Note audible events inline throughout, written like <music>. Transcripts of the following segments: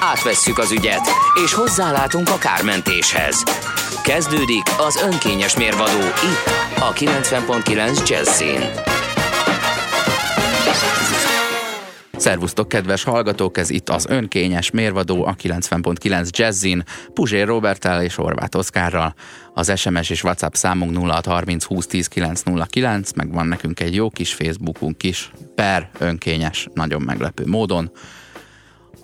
Átvesszük az ügyet, és hozzálátunk a kármentéshez. Kezdődik az önkényes mérvadó itt, a 90.9 Jazzin. Szervusztok, kedves hallgatók! Ez itt az önkényes mérvadó a 90.9 Jazzin, Puzsér Robertel és Horváth Oszkárral. Az SMS és WhatsApp számunk 0630 2010 909, meg van nekünk egy jó kis Facebookunk is, per önkényes, nagyon meglepő módon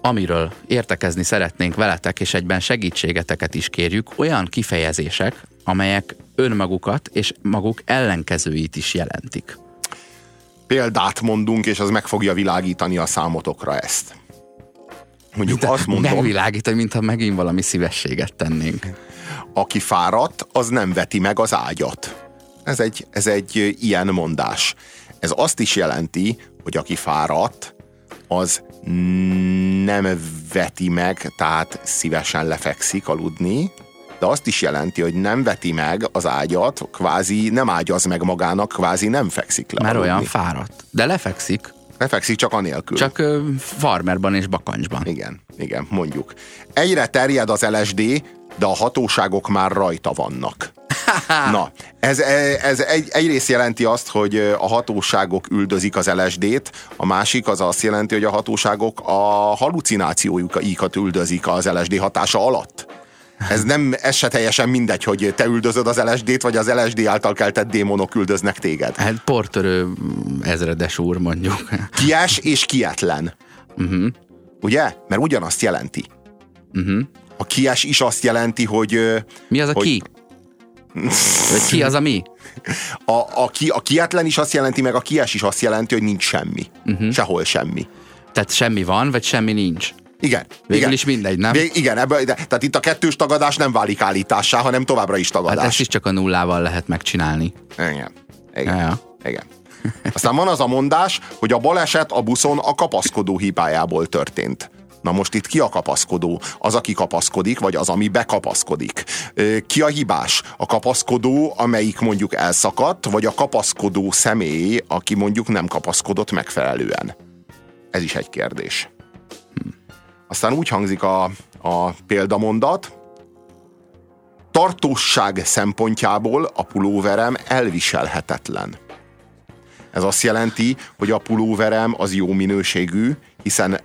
amiről értekezni szeretnénk veletek, és egyben segítségeteket is kérjük, olyan kifejezések, amelyek önmagukat és maguk ellenkezőit is jelentik. Példát mondunk, és az meg fogja világítani a számotokra ezt. Mondjuk De azt mondom... Megvilágítani, mintha megint valami szívességet tennénk. Aki fáradt, az nem veti meg az ágyat. Ez egy, ez egy ilyen mondás. Ez azt is jelenti, hogy aki fáradt, az nem veti meg, tehát szívesen lefekszik aludni, de azt is jelenti, hogy nem veti meg az ágyat, kvázi nem ágyaz meg magának, kvázi nem fekszik le. Mert aludni. olyan fáradt. De lefekszik. Lefekszik csak anélkül. Csak ö, farmerban és bakancsban. Igen, igen, mondjuk. Egyre terjed az LSD, de a hatóságok már rajta vannak. <laughs> Na, ez, ez egy, egyrészt jelenti azt, hogy a hatóságok üldözik az LSD-t, a másik az azt jelenti, hogy a hatóságok a halucinációjukat üldözik az LSD hatása alatt. Ez nem, ez se teljesen mindegy, hogy te üldözöd az LSD-t, vagy az LSD által keltett démonok üldöznek téged. Hát portörő ezredes úr mondjuk. <laughs> Kies és kietlen. Uh-huh. Ugye? Mert ugyanazt jelenti. Uh-huh. A kies is azt jelenti, hogy... Mi az a hogy, ki? Vagy ki az a mi? <laughs> A, a, ki, a kietlen is azt jelenti, meg a kies is azt jelenti, hogy nincs semmi. Uh-huh. Sehol semmi. Tehát semmi van, vagy semmi nincs? Igen. Végül igen. is mindegy, nem? Vég, igen, ebből, de, tehát itt a kettős tagadás nem válik állítássá, hanem továbbra is tagadás. Hát ezt is csak a nullával lehet megcsinálni. Igen. Igen. Ja, igen. Aztán van az a mondás, hogy a baleset a buszon a kapaszkodó hibájából történt. Na most itt ki a kapaszkodó? Az, aki kapaszkodik, vagy az, ami bekapaszkodik? Ki a hibás? A kapaszkodó, amelyik mondjuk elszakadt, vagy a kapaszkodó személy, aki mondjuk nem kapaszkodott megfelelően? Ez is egy kérdés. Hm. Aztán úgy hangzik a, a példamondat, tartóság szempontjából a pulóverem elviselhetetlen. Ez azt jelenti, hogy a pulóverem az jó minőségű, hiszen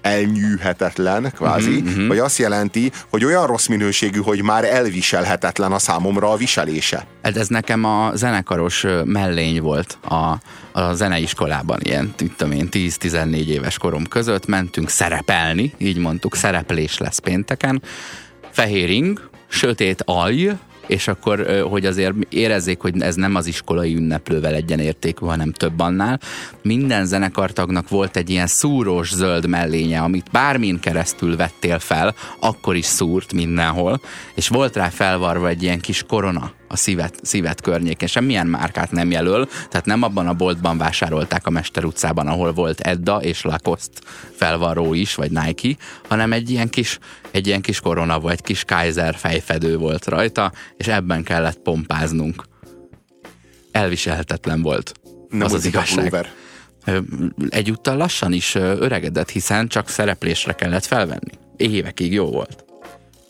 elnyűhetetlen, kvázi, uh-huh, uh-huh. vagy azt jelenti, hogy olyan rossz minőségű, hogy már elviselhetetlen a számomra a viselése. Ez, ez nekem a zenekaros mellény volt a, a zeneiskolában, ilyen, tudom én, 10-14 éves korom között, mentünk szerepelni, így mondtuk, szereplés lesz pénteken, fehér ing, sötét alj, és akkor, hogy azért érezzék, hogy ez nem az iskolai ünneplővel egyenértékű, hanem több annál. Minden zenekartagnak volt egy ilyen szúrós zöld mellénye, amit bármin keresztül vettél fel, akkor is szúrt mindenhol, és volt rá felvarva egy ilyen kis korona a szívet, szívet környékén. Semmilyen márkát nem jelöl, tehát nem abban a boltban vásárolták a Mester utcában, ahol volt Edda és Lacoste felvarró is, vagy Nike, hanem egy ilyen kis, egy ilyen kis korona, vagy egy kis Kaiser fejfedő volt rajta, és ebben kellett pompáznunk. Elviselhetetlen volt. Nem az az igazság. Egyúttal lassan is öregedett, hiszen csak szereplésre kellett felvenni. Évekig jó volt.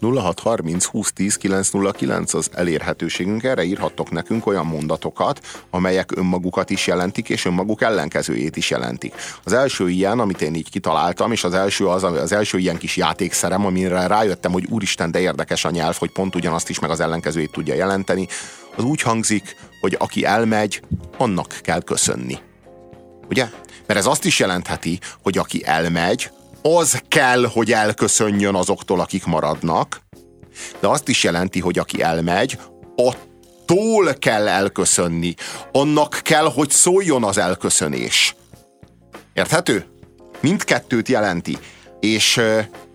0630 2010 909 az elérhetőségünk, erre írhattok nekünk olyan mondatokat, amelyek önmagukat is jelentik, és önmaguk ellenkezőjét is jelentik. Az első ilyen, amit én így kitaláltam, és az első az, az első ilyen kis játékszerem, amire rájöttem, hogy úristen, de érdekes a nyelv, hogy pont ugyanazt is, meg az ellenkezőjét tudja jelenteni, az úgy hangzik, hogy aki elmegy, annak kell köszönni. Ugye? Mert ez azt is jelentheti, hogy aki elmegy, az kell, hogy elköszönjön azoktól, akik maradnak, de azt is jelenti, hogy aki elmegy, attól kell elköszönni. Annak kell, hogy szóljon az elköszönés. Érthető? Mindkettőt jelenti. És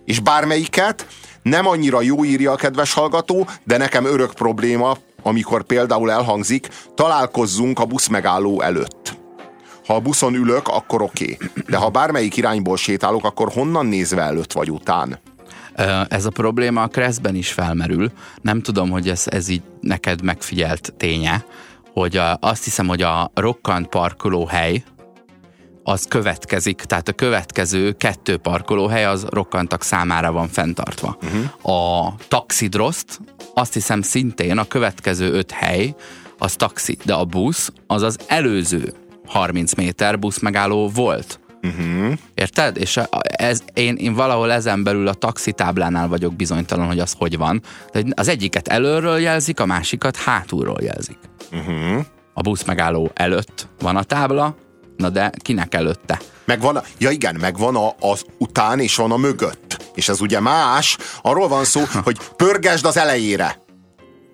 és bármelyiket nem annyira jó írja a kedves hallgató, de nekem örök probléma, amikor például elhangzik, találkozzunk a busz megálló előtt. Ha a buszon ülök, akkor oké. Okay. De ha bármelyik irányból sétálok, akkor honnan nézve előtt vagy után? Ez a probléma a Kreszben is felmerül. Nem tudom, hogy ez, ez így neked megfigyelt ténye, hogy a, azt hiszem, hogy a rokkant parkolóhely, az következik, tehát a következő kettő parkolóhely az rokkantak számára van fenntartva. Uh-huh. A taxidroszt, azt hiszem szintén a következő öt hely, az taxi, de a busz az az előző 30 méter busz megálló volt. Uh-huh. Érted? És ez, én, én valahol ezen belül a taxitáblánál vagyok bizonytalan, hogy az hogy van. De az egyiket előről jelzik, a másikat hátulról jelzik. Uh-huh. A busz megálló előtt van a tábla, na de kinek előtte? Megvan, ja igen, megvan a, az után, és van a mögött. És ez ugye más. Arról van szó, <laughs> hogy pörgesd az elejére.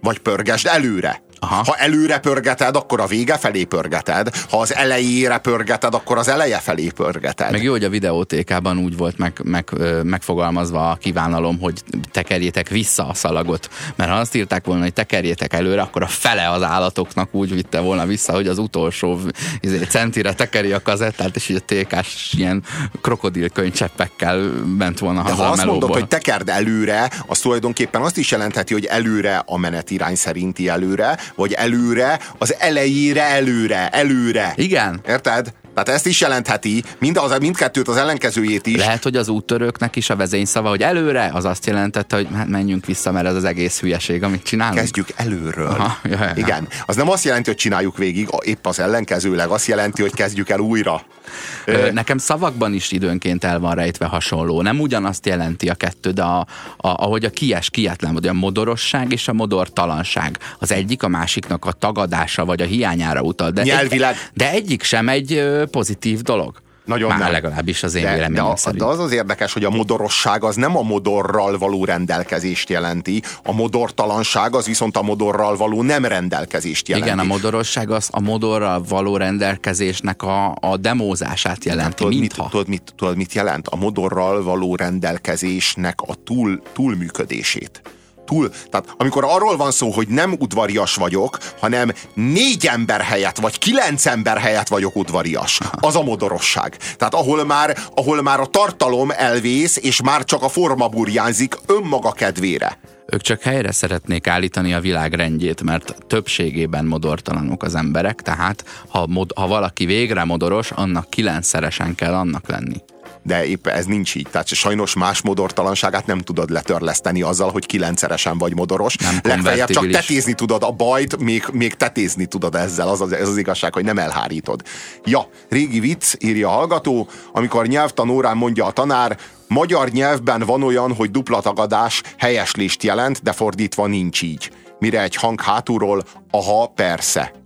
Vagy pörgesd előre. Aha. Ha előre pörgeted, akkor a vége felé pörgeted. Ha az elejére pörgeted, akkor az eleje felé pörgeted. Meg jó, hogy a videótékában úgy volt meg, meg, megfogalmazva a kívánalom, hogy tekerjétek vissza a szalagot. Mert ha azt írták volna, hogy tekerjétek előre, akkor a fele az állatoknak úgy vitte volna vissza, hogy az utolsó izé, centire tekeri a kazettát, és így a tékás ilyen krokodilkönycseppekkel ment volna De haza ha a azt melóból. mondod, hogy tekerd előre, az tulajdonképpen azt is jelentheti, hogy előre a menetirány szerinti előre, vagy előre, az elejére előre, előre. Igen. Érted? Tehát ezt is jelentheti, mind az, mindkettőt az ellenkezőjét is. Lehet, hogy az úttörőknek is a vezényszava, hogy előre, az azt jelentette, hogy hát menjünk vissza, mert ez az egész hülyeség, amit csinálunk. Kezdjük előről. Aha, ja, ja. Igen. Az nem azt jelenti, hogy csináljuk végig, épp az ellenkezőleg azt jelenti, hogy kezdjük el újra. Ö, nekem szavakban is időnként el van rejtve hasonló. Nem ugyanazt jelenti a kettő, de a, a, ahogy a kies, kietlen, vagy a modorosság és a modortalanság. Az egyik a másiknak a tagadása, vagy a hiányára utal. De, Nyelvileg. Egy, de egyik sem egy pozitív dolog. Nagyon Már nem. legalábbis az én de, véleményem de, a- szerint. de az az érdekes, hogy a modorosság az nem a modorral való rendelkezést jelenti, a modortalanság az viszont a modorral való nem rendelkezést jelenti. Igen, a modorosság az a modorral való rendelkezésnek a, a demózását jelenti, tudod, mit, tudod, mit, tudod, mit jelent? A modorral való rendelkezésnek a túl, túlműködését. Túl, tehát amikor arról van szó, hogy nem udvarias vagyok, hanem négy ember helyett, vagy kilenc ember helyett vagyok udvarias, az a modorosság. Tehát ahol már, ahol már a tartalom elvész, és már csak a forma burjánzik önmaga kedvére. Ők csak helyre szeretnék állítani a világ rendjét, mert többségében modortalanok az emberek, tehát ha, mod, ha valaki végre modoros, annak kilencszeresen kell annak lenni. De épp ez nincs így. Tehát sajnos más modortalanságát nem tudod letörleszteni azzal, hogy kilencszeresen vagy modoros. Nem Legfeljebb csak tetézni tudod a bajt, még, még tetézni tudod ezzel. Az az, ez az igazság, hogy nem elhárítod. Ja, régi vicc, írja a hallgató, amikor nyelvtanórán mondja a tanár, magyar nyelvben van olyan, hogy dupla tagadás helyeslést jelent, de fordítva nincs így. Mire egy hang hátulról, aha, persze.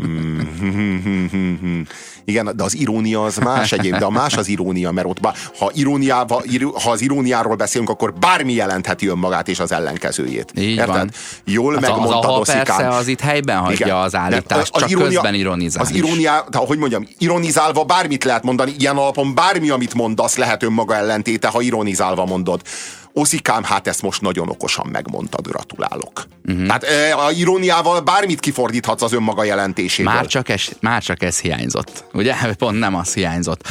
Mm. Igen, de az irónia az más egyéb, de a más az irónia, mert ott ha, iróniával, író- ha az iróniáról beszélünk, akkor bármi jelentheti önmagát és az ellenkezőjét. Így Érted? van. Jól Az, az megmondtad, aha Oszikám. persze az itt helyben hagyja Igen. az állítást, csak közben ironizál Az is. iróniá, de hogy mondjam, ironizálva bármit lehet mondani, ilyen alapon bármi, amit mondasz, lehet önmaga ellentéte, ha ironizálva mondod. Oszikám, hát ezt most nagyon okosan megmondtad, gratulálok. Uh-huh. Tehát e, a iróniával bármit kifordíthatsz az önmaga jelentéséből. Már csak, ez, már csak ez hiányzott. Ugye? <laughs> Pont nem az hiányzott.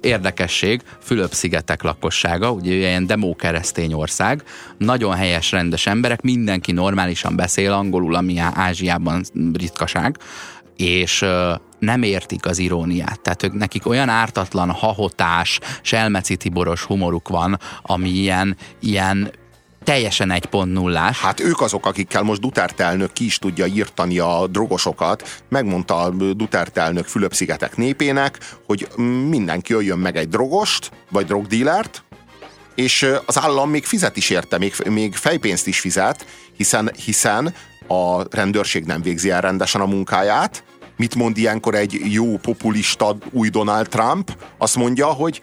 Érdekesség, Fülöp-szigetek lakossága, ugye ilyen demó keresztény ország, nagyon helyes, rendes emberek, mindenki normálisan beszél angolul, ami Ázsiában ritkaság, és nem értik az iróniát. Tehát ők, nekik olyan ártatlan, hahotás, selmeci tiboros humoruk van, ami ilyen, ilyen teljesen egy pont nullás. Hát ők azok, akikkel most Duterte elnök ki is tudja írtani a drogosokat. Megmondta a Duterte elnök Fülöp-szigetek népének, hogy mindenki jöjjön meg egy drogost, vagy drogdílert, és az állam még fizet is érte, még, még fejpénzt is fizet, hiszen, hiszen a rendőrség nem végzi el rendesen a munkáját. Mit mond ilyenkor egy jó populista új Donald Trump? Azt mondja, hogy,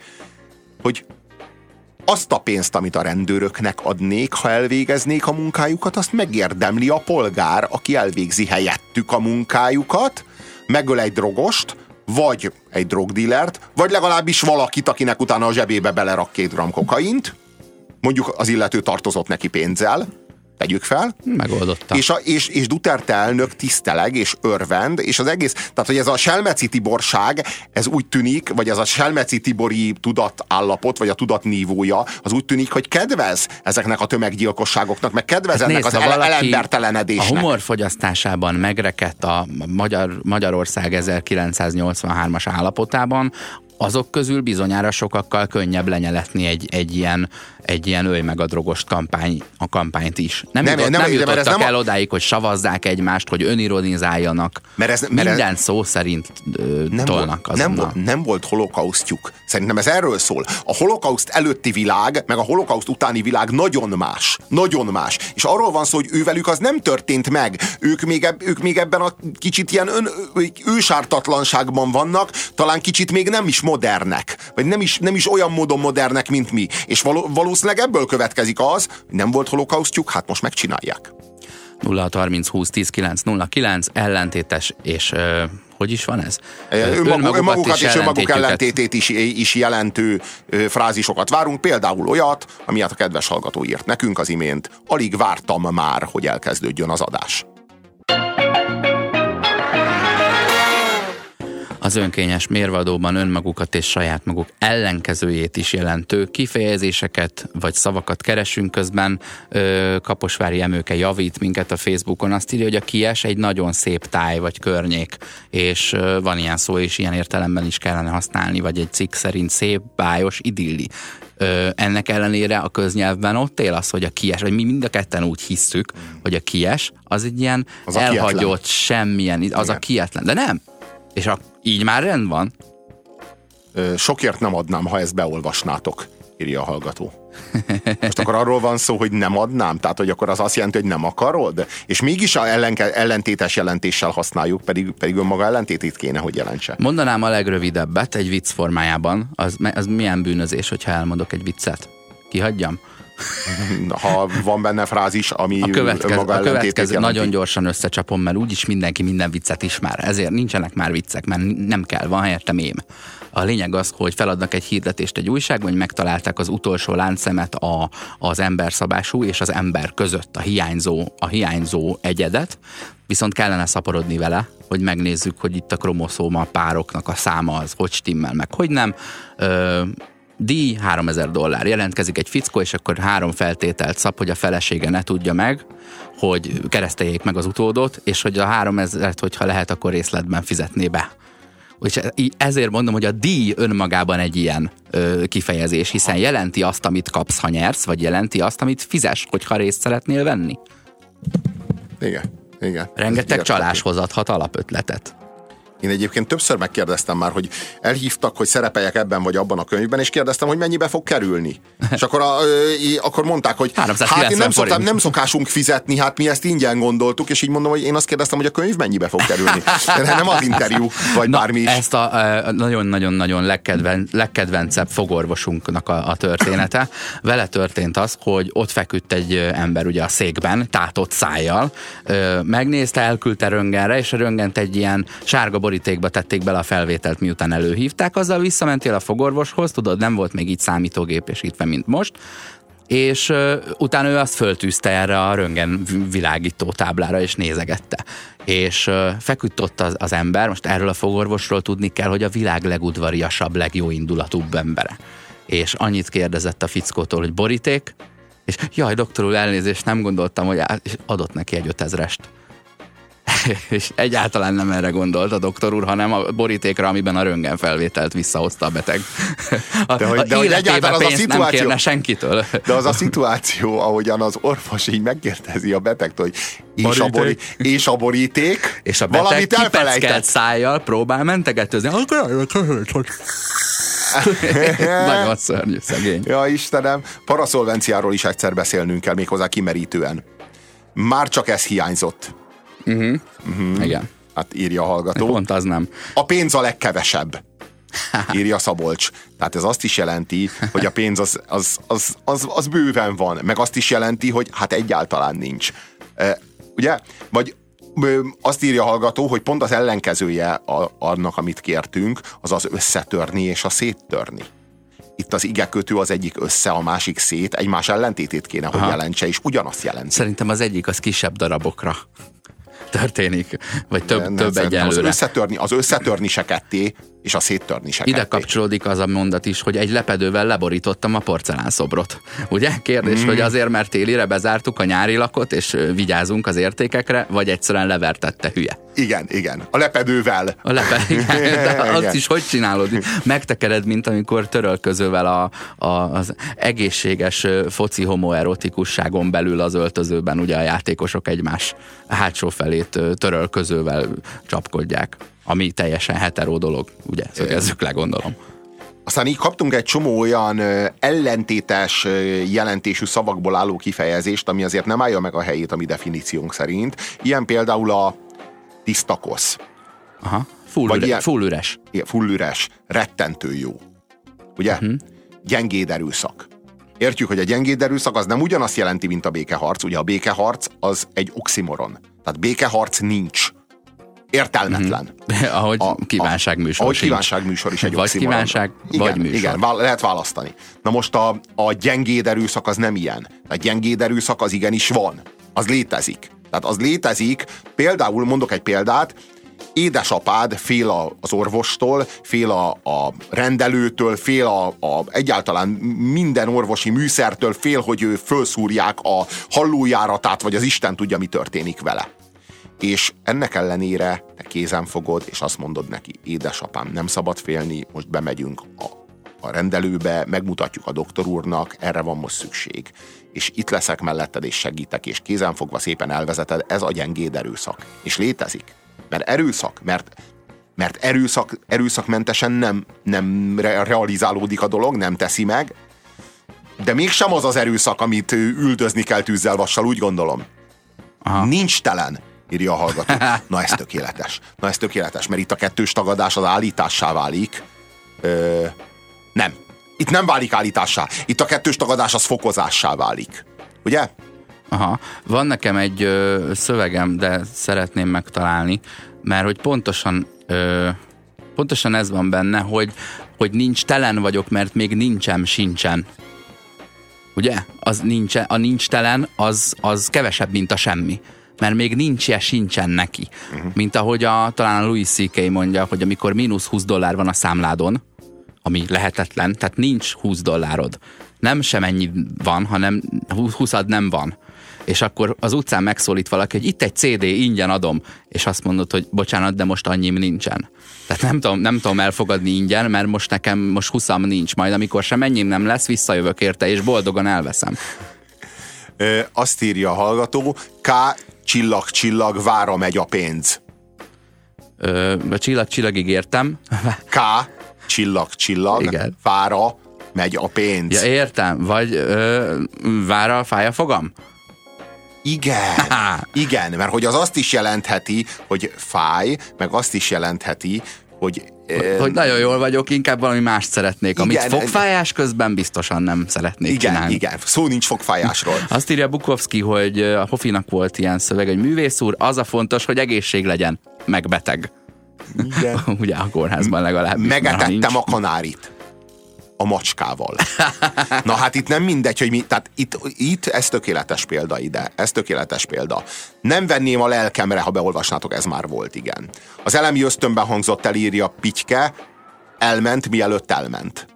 hogy azt a pénzt, amit a rendőröknek adnék, ha elvégeznék a munkájukat, azt megérdemli a polgár, aki elvégzi helyettük a munkájukat, megöl egy drogost, vagy egy drogdílert, vagy legalábbis valakit, akinek utána a zsebébe belerak két gram kokaint, mondjuk az illető tartozott neki pénzzel, tegyük fel. Megoldotta. És, a, és, és Duterte elnök tiszteleg és örvend, és az egész, tehát hogy ez a Selmeci Tiborság, ez úgy tűnik, vagy ez a Selmeci Tibori tudatállapot, vagy a tudatnívója, az úgy tűnik, hogy kedvez ezeknek a tömeggyilkosságoknak, meg kedvez hát ennek nézd, az ele- elembertelenedésnek. A humorfogyasztásában megrekedt a Magyar, Magyarország 1983-as állapotában, azok közül bizonyára sokakkal könnyebb lenyeletni egy, egy ilyen egy ilyen ölj meg a drogost kampány, a kampányt is. Nem, nem, jutott, nem, nem jutottak ez nem el a... odáig, hogy savazzák egymást, hogy önironizáljanak. Mert ez, mert Minden ez... szó szerint ö, nem tolnak volt, nem, volt, nem volt holokausztjuk. Szerintem ez erről szól. A holokauszt előtti világ, meg a holokauszt utáni világ nagyon más. Nagyon más. És arról van szó, hogy ővelük az nem történt meg. Ők még, eb, ők még ebben a kicsit ilyen ön, ősártatlanságban vannak, talán kicsit még nem is modernek. Vagy nem is, nem is olyan módon modernek, mint mi. És való, való valószínűleg ebből következik az, nem volt holokausztjuk, hát most megcsinálják. 0 30 20 10 9 0 9 ellentétes és uh, hogy is van ez? Önmaguk, önmagukat, önmagukat és önmaguk ellentétét is, is jelentő uh, frázisokat várunk, például olyat, amilyet a kedves hallgató írt nekünk az imént. Alig vártam már, hogy elkezdődjön az adás. Az önkényes mérvadóban önmagukat és saját maguk ellenkezőjét is jelentő kifejezéseket vagy szavakat keresünk közben. Kaposvári Emőke javít minket a Facebookon, azt írja, hogy a kies egy nagyon szép táj vagy környék, és van ilyen szó, és ilyen értelemben is kellene használni, vagy egy cikk szerint szép, bájos, idilli. Ö, ennek ellenére a köznyelvben ott él az, hogy a kies, vagy mi mind a ketten úgy hisszük, hogy a kies az egy ilyen az elhagyott, semmilyen, az Igen. a kietlen. De nem, és a, így már rend van? Sokért nem adnám, ha ezt beolvasnátok, írja a hallgató. Most akkor arról van szó, hogy nem adnám? Tehát, hogy akkor az azt jelenti, hogy nem akarod? És mégis a ellenke, ellentétes jelentéssel használjuk, pedig, pedig önmaga ellentétét kéne, hogy jelentse. Mondanám a legrövidebbet egy vicc formájában. Az, az milyen bűnözés, hogyha elmondok egy viccet? Kihagyjam? <laughs> ha van benne frázis, ami a következő, maga a következő nagyon gyorsan összecsapom, mert úgyis mindenki minden viccet ismer. Ezért nincsenek már viccek, mert nem kell, van helyette mém. A lényeg az, hogy feladnak egy hirdetést egy újságban, hogy megtalálták az utolsó láncszemet a, az emberszabású és az ember között, a hiányzó, a hiányzó egyedet, viszont kellene szaporodni vele, hogy megnézzük, hogy itt a kromoszóma pároknak a száma az hogy stimmel, meg hogy nem. Ö, díj 3000 dollár. Jelentkezik egy fickó, és akkor három feltételt szab, hogy a felesége ne tudja meg, hogy kereszteljék meg az utódot, és hogy a 3000-et, hogyha lehet, akkor részletben fizetné be. És ezért mondom, hogy a díj önmagában egy ilyen ö, kifejezés, hiszen jelenti azt, amit kapsz, ha nyersz, vagy jelenti azt, amit fizes, hogyha részt szeretnél venni. Igen, igen. Rengeteg csaláshoz adhat alapötletet. Én egyébként többször megkérdeztem már, hogy elhívtak, hogy szerepeljek ebben vagy abban a könyvben, és kérdeztem, hogy mennyibe fog kerülni. És akkor, a, akkor mondták, hogy hát én nem, szoktam, nem szokásunk fizetni, hát mi ezt ingyen gondoltuk, és így mondom, hogy én azt kérdeztem, hogy a könyv mennyibe fog kerülni. De nem az interjú, vagy Na, bármi is. Ezt a nagyon-nagyon-nagyon legkedven, legkedvencebb fogorvosunknak a, a története. Vele történt az, hogy ott feküdt egy ember ugye a székben, tátott szájjal, megnézte, elküldte röngenre, és a röngent egy ilyen sárga borítékba tették bele a felvételt, miután előhívták, azzal visszamentél a fogorvoshoz, tudod, nem volt még így számítógépesítve, mint most, és uh, utána ő azt föltűzte erre a röngen világító táblára, és nézegette. És uh, feküdt ott az, az ember, most erről a fogorvosról tudni kell, hogy a világ legudvariasabb, legjóindulatúbb embere. És annyit kérdezett a fickótól, hogy boríték, és jaj, doktor úr, elnézést, nem gondoltam, hogy adott neki egy ötezrest. <laughs> és egyáltalán nem erre gondolt a doktor úr, hanem a borítékra, amiben a röngen felvételt visszahozta a beteg. A, de hogy, de hogy egyáltalán az a szituáció, nem kérne senkitől. De az a szituáció, ahogyan az orvos így megkérdezi a betegtől, hogy és a, bori, és a boríték, és a beteg valamit elfelejtett. szájjal próbál mentegetőzni. <laughs> Nagyon szörnyű, szegény. Ja, Istenem, paraszolvenciáról is egyszer beszélnünk kell, méghozzá kimerítően. Már csak ez hiányzott Uh-huh. Uh-huh. Igen. Hát írja a hallgató. Pont az nem. A pénz a legkevesebb. <laughs> írja Szabolcs. Tehát ez azt is jelenti, hogy a pénz az, az, az, az, az bőven van, meg azt is jelenti, hogy hát egyáltalán nincs. E, ugye? Vagy azt írja a hallgató, hogy pont az ellenkezője a, annak, amit kértünk, az az összetörni és a széttörni. Itt az igekötő az egyik össze, a másik szét, egymás ellentétét kéne, hogy Aha. jelentse, és ugyanazt jelenti. Szerintem az egyik az kisebb darabokra történik, vagy több, nem, több egyenlőre. Az összetörni, az összetörni se ketté, és a széttörni se Ide kapcsolódik az a mondat is, hogy egy lepedővel leborítottam a porcelánszobrot. Ugye? Kérdés, mm. hogy azért, mert télire bezártuk a nyári lakot, és vigyázunk az értékekre, vagy egyszerűen levertette hülye. Igen, igen. A lepedővel. A lepe, <laughs> igen. De azt igen. is hogy csinálod? Megtekered, mint amikor törölközővel a, a, az egészséges foci homoerotikusságon belül az öltözőben ugye a játékosok egymás hátsó felét törölközővel csapkodják ami teljesen heteró dolog, ugye, szögezzük le, gondolom. Aztán így kaptunk egy csomó olyan ellentétes jelentésű szavakból álló kifejezést, ami azért nem állja meg a helyét a mi definíciónk szerint. Ilyen például a tisztakosz. Aha, full, Vagy üre, ilyen, full üres. Ilyen, full üres, rettentő jó. Ugye? Uh-huh. Gyengéd erőszak. Értjük, hogy a gyengéd erőszak az nem ugyanazt jelenti, mint a békeharc. Ugye a békeharc az egy oximoron. Tehát békeharc nincs értelmetlen. Mm-hmm. <laughs> ahogy a, kívánságműsor Ahogy kívánságműsor is egy Vagy kívánság, igen, vagy műsor. Igen, lehet választani. Na most a, a gyengéd erőszak az nem ilyen. A gyengéd erőszak az igenis van. Az létezik. Tehát az létezik, például mondok egy példát, édesapád fél a, az orvostól, fél a, a rendelőtől, fél a, a egyáltalán minden orvosi műszertől, fél, hogy ő fölszúrják a hallójáratát, vagy az Isten tudja, mi történik vele és ennek ellenére te kézen fogod, és azt mondod neki, édesapám, nem szabad félni, most bemegyünk a, a rendelőbe, megmutatjuk a doktor úrnak, erre van most szükség. És itt leszek melletted, és segítek, és kézen fogva szépen elvezeted, ez a gyengéd erőszak. És létezik. Mert erőszak, mert mert erőszak, erőszakmentesen nem, nem realizálódik a dolog, nem teszi meg, de mégsem az az erőszak, amit üldözni kell tűzzel vassal, úgy gondolom. Aha. Nincs telen írja a hallgató. <laughs> Na ez tökéletes. Na ez tökéletes, mert itt a kettős tagadás az állítássá válik. Ö, nem. Itt nem válik állítássá. Itt a kettős tagadás az fokozássá válik. Ugye? Aha. Van nekem egy ö, szövegem, de szeretném megtalálni, mert hogy pontosan ö, pontosan ez van benne, hogy, hogy nincs telen vagyok, mert még nincsen, sincsen. Ugye? Az nincs, a nincs telen, az, az kevesebb, mint a semmi mert még nincs -e, sincsen neki. Uh-huh. Mint ahogy a, talán a Louis C.K. mondja, hogy amikor mínusz 20 dollár van a számládon, ami lehetetlen, tehát nincs 20 dollárod. Nem sem ennyi van, hanem 20 nem van. És akkor az utcán megszólít valaki, hogy itt egy CD, ingyen adom, és azt mondod, hogy bocsánat, de most annyim nincsen. Tehát nem tudom, nem tudom elfogadni ingyen, mert most nekem most 20 nincs, majd amikor sem ennyim nem lesz, visszajövök érte, és boldogan elveszem. Ö, azt írja a hallgató, K csillag, csillag, vára megy a pénz. Ö, csillag, csillagig értem. K, csillag, csillag, Igen. vára megy a pénz. Ja, értem. Vagy ö, vára fáj a fogam? Igen, igen, mert hogy az azt is jelentheti, hogy fáj, meg azt is jelentheti, hogy hogy nagyon jól vagyok, inkább valami mást szeretnék. Igen, amit fogfájás közben biztosan nem szeretnék igen, csinálni. Igen, szó nincs fogfájásról. <laughs> Azt írja Bukowski, hogy a Hofinak volt ilyen szöveg, hogy művész úr, az a fontos, hogy egészség legyen, meg beteg. Igen. <laughs> Ugye a kórházban legalábbis. Megetettem a kanárit a macskával. Na hát itt nem mindegy, hogy mi, tehát itt, itt ez tökéletes példa ide, ez tökéletes példa. Nem venném a lelkemre, ha beolvasnátok, ez már volt, igen. Az elemi ösztönben hangzott el, írja Pityke, elment, mielőtt elment.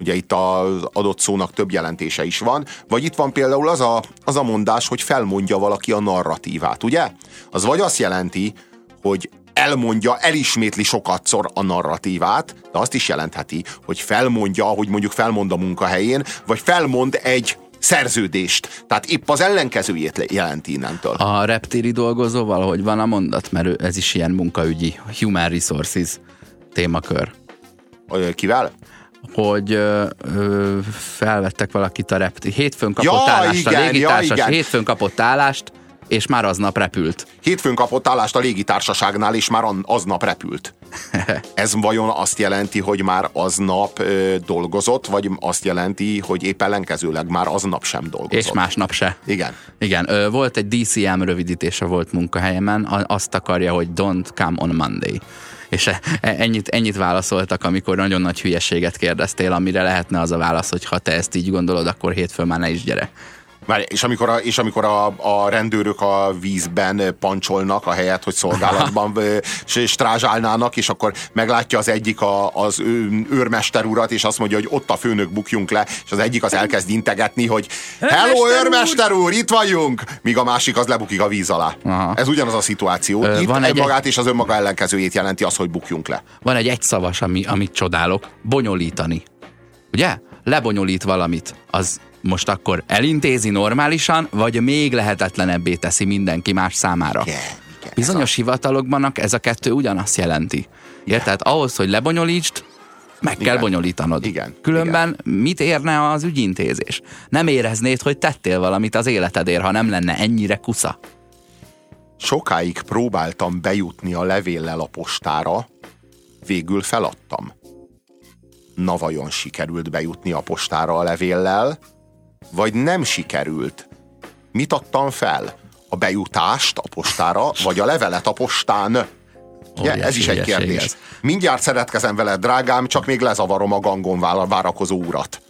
Ugye itt az adott szónak több jelentése is van. Vagy itt van például az a, az a mondás, hogy felmondja valaki a narratívát, ugye? Az vagy azt jelenti, hogy elmondja, elismétli sokatszor a narratívát, de azt is jelentheti, hogy felmondja, hogy mondjuk felmond a munkahelyén, vagy felmond egy szerződést. Tehát épp az ellenkezőjét jelenti innentől. A reptéri dolgozó valahogy van a mondat, mert ez is ilyen munkaügyi, human resources témakör. Kivel? hogy ö, ö, felvettek valakit a reptéri. Hétfőn kapott ja, állást igen, a légitársas, ja, igen. hétfőn kapott állást, és már aznap repült. Hétfőn kapott állást a légitársaságnál, és már aznap repült. <laughs> Ez vajon azt jelenti, hogy már aznap ö, dolgozott, vagy azt jelenti, hogy épp ellenkezőleg már aznap sem dolgozott? És másnap se. Igen. Igen, ö, volt egy DCM rövidítése volt munkahelyemen, azt akarja, hogy don't come on Monday. És e- e- ennyit, ennyit válaszoltak, amikor nagyon nagy hülyeséget kérdeztél, amire lehetne az a válasz, hogy ha te ezt így gondolod, akkor hétfőn már ne is gyere. Várj, és amikor, a, és amikor a, a rendőrök a vízben pancsolnak, a helyet, hogy szolgálatban <laughs> strázsálnának, és akkor meglátja az egyik a, az ő, őrmester urat, és azt mondja, hogy ott a főnök bukjunk le, és az egyik az elkezd integetni, hogy Hello, őrmester úr, itt vagyunk! Míg a másik az lebukik a víz alá. Aha. Ez ugyanaz a szituáció. Ö, Itt van egy- magát és az önmaga ellenkezőjét jelenti az, hogy bukjunk le. Van egy egyszavas, ami, amit csodálok, bonyolítani. Ugye? Lebonyolít valamit. Az most akkor elintézi normálisan, vagy még lehetetlenebbé teszi mindenki más számára. Igen, igen, Bizonyos hivatalokban ez a kettő ugyanazt jelenti. Érted? Ahhoz, hogy lebonyolítsd, meg Igen. kell bonyolítanod. Igen. Különben mit érne az ügyintézés? Nem éreznéd, hogy tettél valamit az életedért, ha nem lenne ennyire kusza. Sokáig próbáltam bejutni a levéllel a postára, végül feladtam. Na vajon sikerült bejutni a postára a levéllel, vagy nem sikerült? Mit adtam fel? A bejutást a postára, vagy a levelet a postán? Ugye, Óriási ez is egy kérdés. ez. Mindjárt szeretkezem veled, drágám, csak még lezavarom a gangon vá- várakozó urat.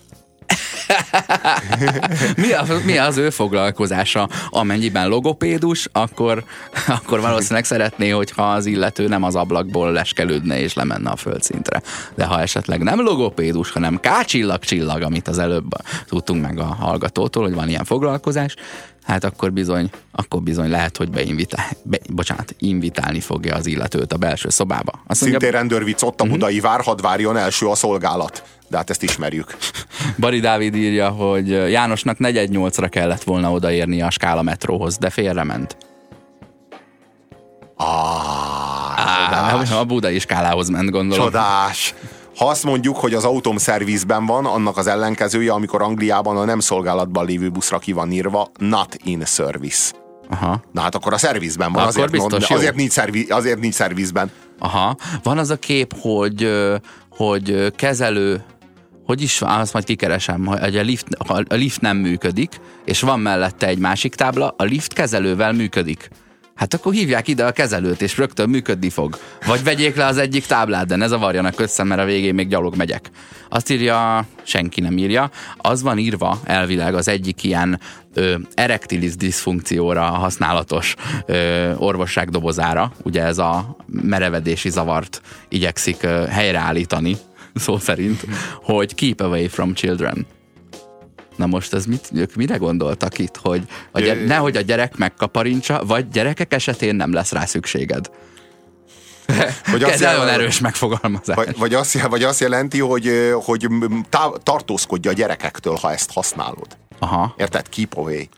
Mi, a, mi az ő foglalkozása? Amennyiben logopédus, akkor, akkor valószínűleg szeretné, hogyha az illető nem az ablakból leskelődne és lemenne a földszintre. De ha esetleg nem logopédus, hanem kácsillag-csillag, amit az előbb tudtunk meg a hallgatótól, hogy van ilyen foglalkozás, hát akkor bizony, akkor bizony lehet, hogy beinvitál, be, bocsánat, invitálni fogja az illetőt a belső szobába. Azt mondja, Szintén rendőrvic ott a Mhm. budai vár, hadd várjon első a szolgálat. De hát ezt ismerjük. Bari Dávid írja, hogy Jánosnak 418-ra kellett volna odaérni a Skála metróhoz, de félrement. Ah, Á, a budai skálához ment, gondolom. Csodás! Ha azt mondjuk, hogy az autóm szervizben van, annak az ellenkezője, amikor Angliában a nem szolgálatban lévő buszra ki van írva, not in service. Aha, Na hát akkor a szervizben van, azért, biztos mond, azért, nincs szervi, azért nincs szervizben. aha. Van az a kép, hogy, hogy kezelő, hogy is van, azt majd kikeresem, hogy a lift, a lift nem működik, és van mellette egy másik tábla, a lift kezelővel működik. Hát akkor hívják ide a kezelőt, és rögtön működni fog. Vagy vegyék le az egyik táblát, de ne zavarjanak össze, mert a végén még gyalog megyek. Azt írja, senki nem írja, az van írva elvileg az egyik ilyen ö, erektilis diszfunkcióra használatos ö, orvosság dobozára, ugye ez a merevedési zavart igyekszik ö, helyreállítani, <laughs> szó szerint, hogy keep away from children. Na most ez mit, ők mire gondoltak itt, hogy a gyere, nehogy a gyerek megkaparincsa, vagy gyerekek esetén nem lesz rá szükséged. <laughs> Vagy Ez azt, nagyon jel- erős megfogalmazás. vagy, vagy, azt, vagy azt jelenti, hogy, hogy tá- tartózkodj a gyerekektől, ha ezt használod. Aha, Érted? Keep away.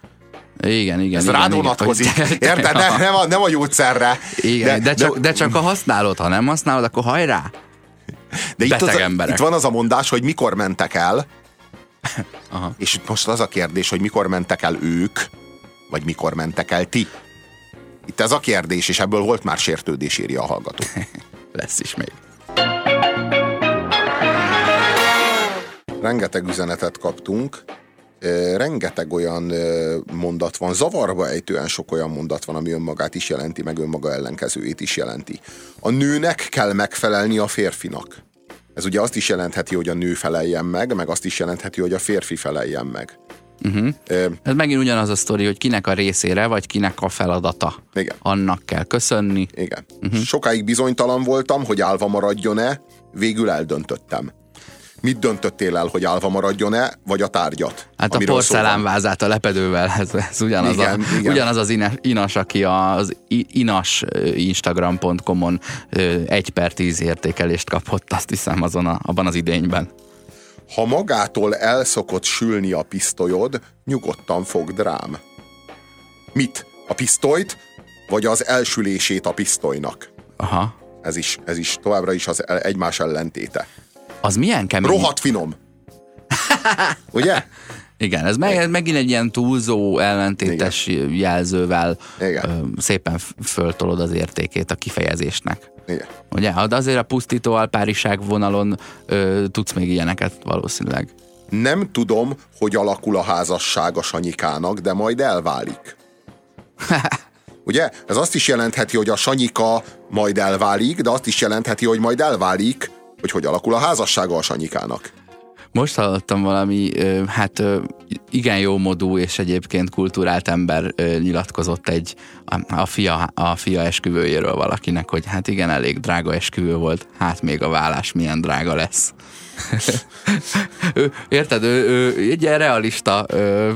igen, igen. Ez igen, rád vonatkozik. Érted? Nem, nem, a, nem a gyógyszerre. Igen, de, de, csak, de csak ha használod, ha nem használod, akkor hajrá! De itt, az, emberek. itt van az a mondás, hogy mikor mentek el, <laughs> Aha. és itt most az a kérdés, hogy mikor mentek el ők, vagy mikor mentek el ti. Itt ez a kérdés, és ebből volt már sértődés, írja a hallgató. <laughs> Lesz is még. Rengeteg üzenetet kaptunk, rengeteg olyan mondat van, zavarba ejtően sok olyan mondat van, ami önmagát is jelenti, meg önmaga ellenkezőjét is jelenti. A nőnek kell megfelelni a férfinak. Ez ugye azt is jelentheti, hogy a nő feleljen meg, meg azt is jelentheti, hogy a férfi feleljen meg. Uh-huh. Ö, Ez megint ugyanaz a sztori, hogy kinek a részére, vagy kinek a feladata. Igen. Annak kell köszönni. igen. Uh-huh. Sokáig bizonytalan voltam, hogy állva maradjon-e, végül eldöntöttem. Mit döntöttél el, hogy állva maradjon-e, vagy a tárgyat? Hát a porcelánvázát a lepedővel, ez, ez ugyanaz, Igen, a, igen. ugyanaz az inas, aki az inas instagram.com-on egy per tíz értékelést kapott, azt hiszem azon a, abban az idényben. Ha magától el szokott sülni a pisztolyod, nyugodtan fogd rám. Mit? A pisztolyt, vagy az elsülését a pisztolynak? Aha. Ez is, ez is továbbra is az egymás ellentéte. Az milyen kemény? Rohadt finom. <laughs> Ugye? Igen, ez, meg, megint egy ilyen túlzó, ellentétes jelzővel Igen. ö, szépen föltolod az értékét a kifejezésnek. Igen. Ugye? De azért a pusztító alpáriság vonalon ö, tudsz még ilyeneket valószínűleg. Nem tudom, hogy alakul a házasság a Sanyikának, de majd elválik. <laughs> Ugye? Ez azt is jelentheti, hogy a Sanyika majd elválik, de azt is jelentheti, hogy majd elválik, hogy hogy alakul a házassága a Sanyikának. Most hallottam valami, hát igen jó modú és egyébként kulturált ember nyilatkozott egy a, fia, a fia esküvőjéről valakinek, hogy hát igen, elég drága esküvő volt, hát még a vállás milyen drága lesz. <laughs> ő, érted, ő, ő egy ilyen realista ö,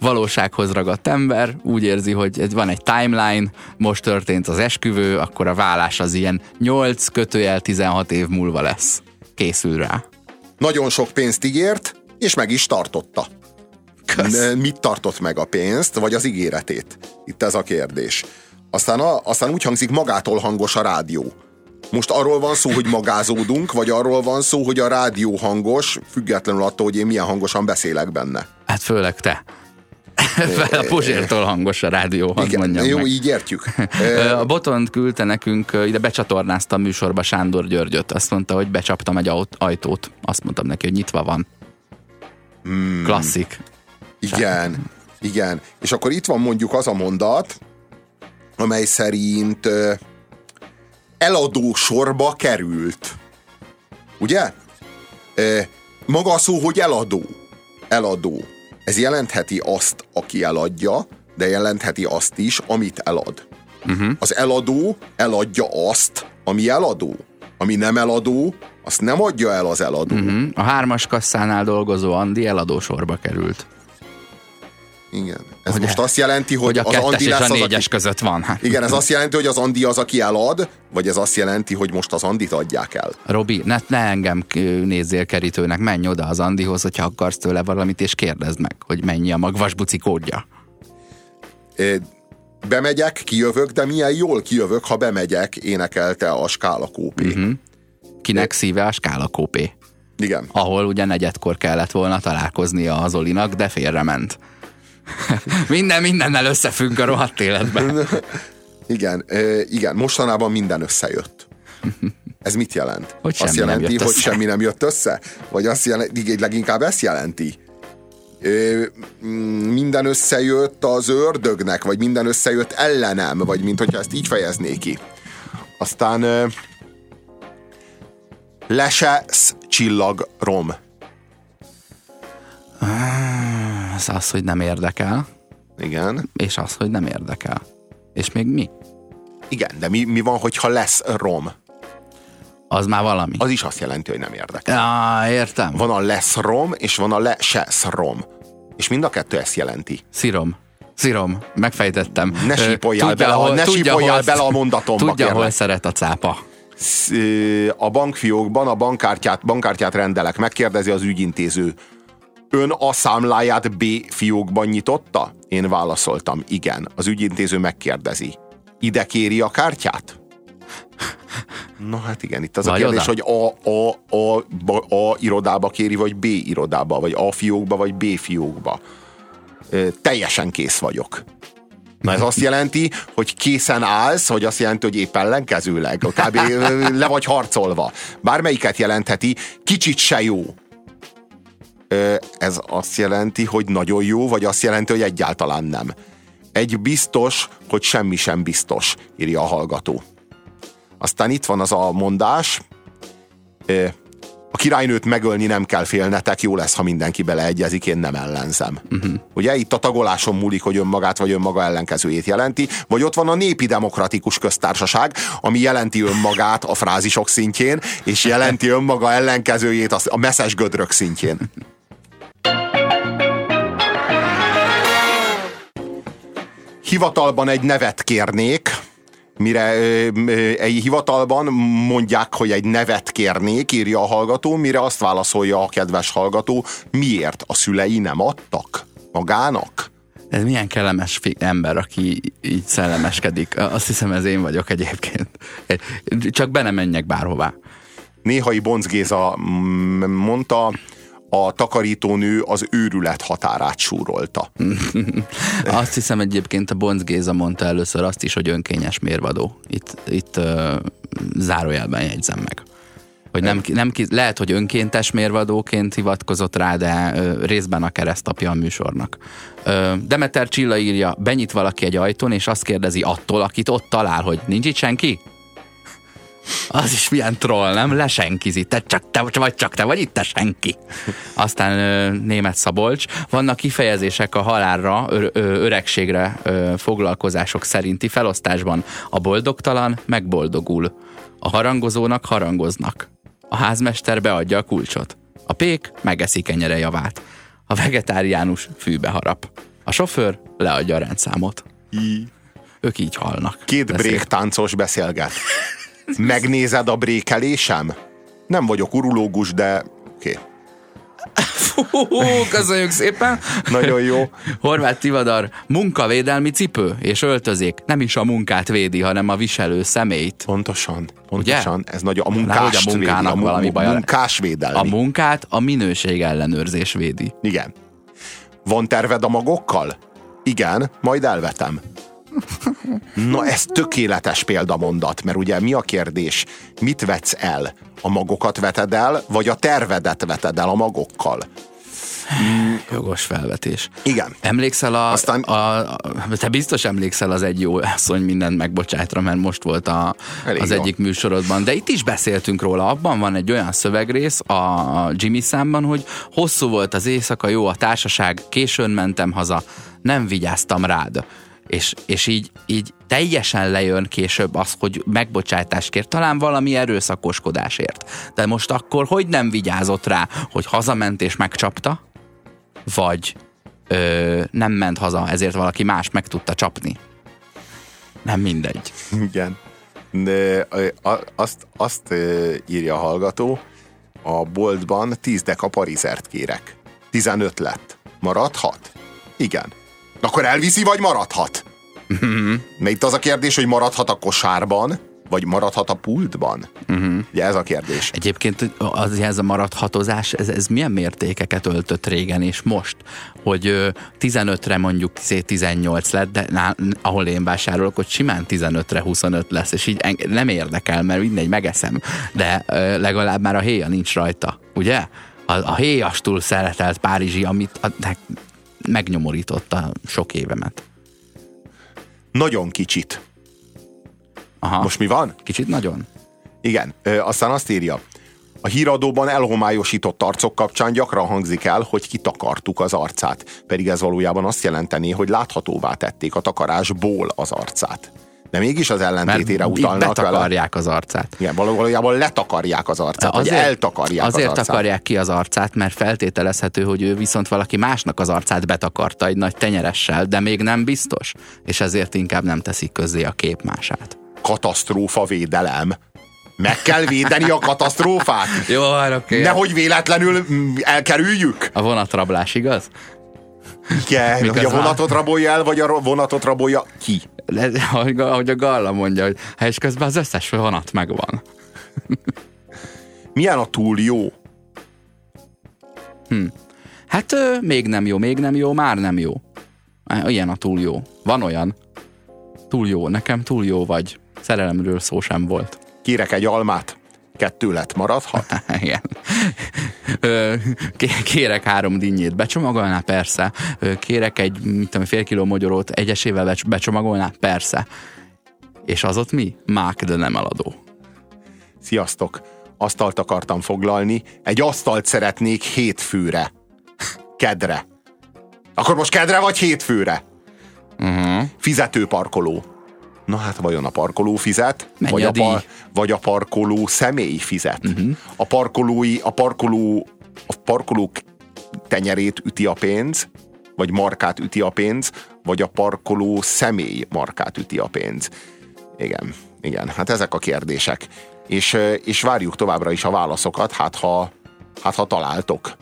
valósághoz ragadt ember, úgy érzi, hogy van egy timeline, most történt az esküvő, akkor a vállás az ilyen 8 kötőjel 16 év múlva lesz. Készül rá. Nagyon sok pénzt ígért, és meg is tartotta. Kösz. Mit tartott meg a pénzt, vagy az ígéretét? Itt ez a kérdés. Aztán, a, aztán úgy hangzik, magától hangos a rádió. Most arról van szó, hogy magázódunk, vagy arról van szó, hogy a rádió hangos, függetlenül attól, hogy én milyen hangosan beszélek benne. Hát főleg te. <laughs> a Pozsértól hangos a rádió, hadd Igen, mondjam jó, meg. így értjük. <laughs> A Botont küldte nekünk, ide becsatornázta a műsorba Sándor Györgyöt. Azt mondta, hogy becsaptam egy ajtót. Azt mondtam neki, hogy nyitva van. Hmm. Klasszik. Igen, igen. És akkor itt van mondjuk az a mondat, amely szerint eladó sorba került. Ugye? Maga a szó, hogy eladó. Eladó. Ez jelentheti azt, aki eladja, de jelentheti azt is, amit elad. Uh-huh. Az eladó eladja azt, ami eladó. Ami nem eladó, azt nem adja el az eladó. Uh-huh. A hármas kasszánál dolgozó Andi eladósorba került. Igen. Ez Hogy most azt jelenti, hogy, Hogy a az Andi és lesz a az, négyes aki... között van. Hát. <laughs> Igen, ez azt jelenti, hogy az Andi az, aki elad, vagy ez azt jelenti, hogy most az Andit adják el. Robi, ne, ne engem nézzél kerítőnek, menj oda az Andihoz, hogyha akarsz tőle valamit, és kérdezd meg, hogy mennyi a magvasbuci kódja. Ö, Bemegyek, kijövök, de milyen jól kijövök, ha bemegyek, énekelte a Skála Kópé. Uh-huh. Kinek szíve a skála kópé. Igen. ahol ugye negyedkor kellett volna találkoznia az Olinak, de félrement. <laughs> Minden mindennel összefügg a rohadt életben. <laughs> Igen, igen, mostanában minden összejött. Ez mit jelent? Hogy azt jelenti, hogy össze. semmi nem jött össze? Vagy azt jelenti, leginkább ezt jelenti? Ö, mm, minden összejött az ördögnek, vagy minden összejött ellenem, vagy mint hogyha ezt így fejeznék ki. Aztán ö, lesesz csillag rom. Az az, hogy nem érdekel, Igen. és az, hogy nem érdekel. És még mi? Igen, de mi, mi van, hogyha lesz rom? Az már valami. Az is azt jelenti, hogy nem érdekel. Ah, értem. Van a lesz rom, és van a lesesz rom. És mind a kettő ezt jelenti. Szirom. Szirom. Megfejtettem. Ne sípoljál tudja, bele hol- ne tudja, sípoljál hol- bele a mondatomba, Tudja, hol kérlek. szeret a cápa. A bankfiókban a bankkártyát, bankkártyát rendelek, megkérdezi az ügyintéző. Ön a számláját B fiókban nyitotta? Én válaszoltam, igen. Az ügyintéző megkérdezi. Ide kéri a kártyát? Na hát igen, itt az Vagy a kérdés, oda. hogy a, a, a, ba- a irodába kéri, vagy B irodába, vagy A fiókba, vagy B fiókba. Ö, teljesen kész vagyok. Na ez azt jelenti, hogy készen állsz, vagy azt jelenti, hogy épp ellenkezőleg, kb. <laughs> le vagy harcolva. Bármelyiket jelentheti, kicsit se jó. Ez azt jelenti, hogy nagyon jó, vagy azt jelenti, hogy egyáltalán nem. Egy biztos, hogy semmi sem biztos, írja a hallgató. Aztán itt van az a mondás, a királynőt megölni nem kell félnetek, jó lesz, ha mindenki beleegyezik, én nem ellenzem. Uh-huh. Ugye itt a tagoláson múlik, hogy önmagát vagy önmaga ellenkezőjét jelenti, vagy ott van a népi demokratikus köztársaság, ami jelenti önmagát a frázisok szintjén, és jelenti önmaga ellenkezőjét a a messzes gödrök szintjén. Hivatalban egy nevet kérnék, mire ö, ö, egy hivatalban mondják, hogy egy nevet kérnék, írja a hallgató, mire azt válaszolja a kedves hallgató, miért a szülei nem adtak magának? Ez milyen kellemes ember, aki így szellemeskedik. Azt hiszem, ez én vagyok egyébként. Csak be nem menjek bárhová. Néhai Bonc Géza mm, mondta, a takarítónő az őrület határát súrolta. <laughs> azt hiszem egyébként a Bonc Géza mondta először azt is, hogy önkényes mérvadó. Itt, itt uh, zárójelben jegyzem meg. Hogy nem, nem, lehet, hogy önkéntes mérvadóként hivatkozott rá, de ö, részben a keresztapja a műsornak. Ö, Demeter Csilla írja, benyit valaki egy ajtón, és azt kérdezi attól, akit ott talál, hogy nincs itt senki? Az is milyen troll, nem? Lesenkizi. Te csak te vagy, csak te vagy itt, te senki. Aztán ö, német Szabolcs. Vannak kifejezések a halálra, ö, ö, öregségre ö, foglalkozások szerinti felosztásban. A boldogtalan megboldogul. A harangozónak harangoznak. A házmester beadja a kulcsot. A pék megeszi kenyere javát. A vegetáriánus fűbe harap. A sofőr leadja a rendszámot. I. Ők így halnak. Két bréktáncos beszélget. Megnézed a brékelésem? Nem vagyok urológus, de oké. Okay. Fú, köszönjük szépen. Nagyon jó. Horváth Tivadar, munkavédelmi cipő és öltözék. Nem is a munkát védi, hanem a viselő személyt. Pontosan. Pontosan. Ugye? Ez nagy a munkás a munkának védi, a valami baj. Munkás védelmi. A munkát a minőség ellenőrzés védi. Igen. Van terved a magokkal? Igen, majd elvetem. Na ez tökéletes példamondat, mert ugye mi a kérdés? Mit vetsz el? A magokat veted el, vagy a tervedet veted el a magokkal? Hmm. Jogos felvetés. Igen. Emlékszel a, Aztán... a, a, te biztos emlékszel az egy jó asszony mindent megbocsájtra, mert most volt a, az jó. egyik műsorodban, de itt is beszéltünk róla, abban van egy olyan szövegrész a Jimmy számban, hogy hosszú volt az éjszaka, jó a társaság, későn mentem haza, nem vigyáztam rád és, és így, így teljesen lejön később az, hogy megbocsátást kér, talán valami erőszakoskodásért. De most akkor hogy nem vigyázott rá, hogy hazament és megcsapta, vagy ö, nem ment haza, ezért valaki más meg tudta csapni. Nem mindegy. Igen. De azt, azt írja a hallgató, a boltban 10 deka parizert kérek. 15 lett. Maradhat? Igen. Akkor elviszi, vagy maradhat? Mm-hmm. Mert itt az a kérdés, hogy maradhat a kosárban, vagy maradhat a pultban? Uh-huh. Ugye ez a kérdés. Egyébként az, ez a maradhatozás, ez, ez milyen mértékeket öltött régen és most? Hogy 15-re mondjuk 18 lett, de ná, ahol én vásárolok, hogy simán 15-re 25 lesz, és így nem érdekel, mert mindegy, megeszem, de legalább már a héja nincs rajta, ugye? A, a héjastul szeretelt Párizsi, amit a, megnyomorította sok évemet. Nagyon kicsit. Aha. Most mi van? Kicsit nagyon. Igen, ö, aztán azt írja, a híradóban elhomályosított arcok kapcsán gyakran hangzik el, hogy kitakartuk az arcát, pedig ez valójában azt jelenteni, hogy láthatóvá tették a takarásból az arcát. De mégis az ellentétére Mert utalnak betakarják vele. az arcát. Igen, valójában letakarják az arcát, azért, vagy eltakarják azért az arcát. takarják ki az arcát, mert feltételezhető, hogy ő viszont valaki másnak az arcát betakarta egy nagy tenyeressel, de még nem biztos, és ezért inkább nem teszik közzé a képmását. Katasztrófa védelem. Meg kell védeni a katasztrófát. <laughs> Jó, hát oké. Okay. Nehogy véletlenül mm, elkerüljük. A vonatrablás, igaz? Igen, hogy a vonatot rabolja el, vagy a vonatot rabolja ki? ahogy a Galla mondja, hogy hát és közben az összes vonat megvan. Milyen a túl jó? Hm. Hát ö, még nem jó, még nem jó, már nem jó. Ilyen a túl jó. Van olyan. Túl jó, nekem túl jó vagy. Szerelemről szó sem volt. Kérek egy almát kettő lett, maradhat? <laughs> Igen. Kérek három dinnyét, becsomagolná? Persze. Kérek egy, mit tudom, fél kiló magyarót egyesével becsomagolná? Persze. És az ott mi? Mák, de nem eladó. Sziasztok! Asztalt akartam foglalni, egy asztalt szeretnék hétfőre. Kedre. Akkor most kedre vagy hétfőre? Uh-huh. Fizetőparkoló. Na hát vajon a parkoló fizet, vagy a, par, vagy a parkoló személy fizet? Uh-huh. A parkolói, a parkoló, a parkolók tenyerét üti a pénz, vagy markát üti a pénz, vagy a parkoló személy markát üti a pénz. Igen, igen, hát ezek a kérdések. És, és várjuk továbbra is a válaszokat, hát ha, hát ha találtok.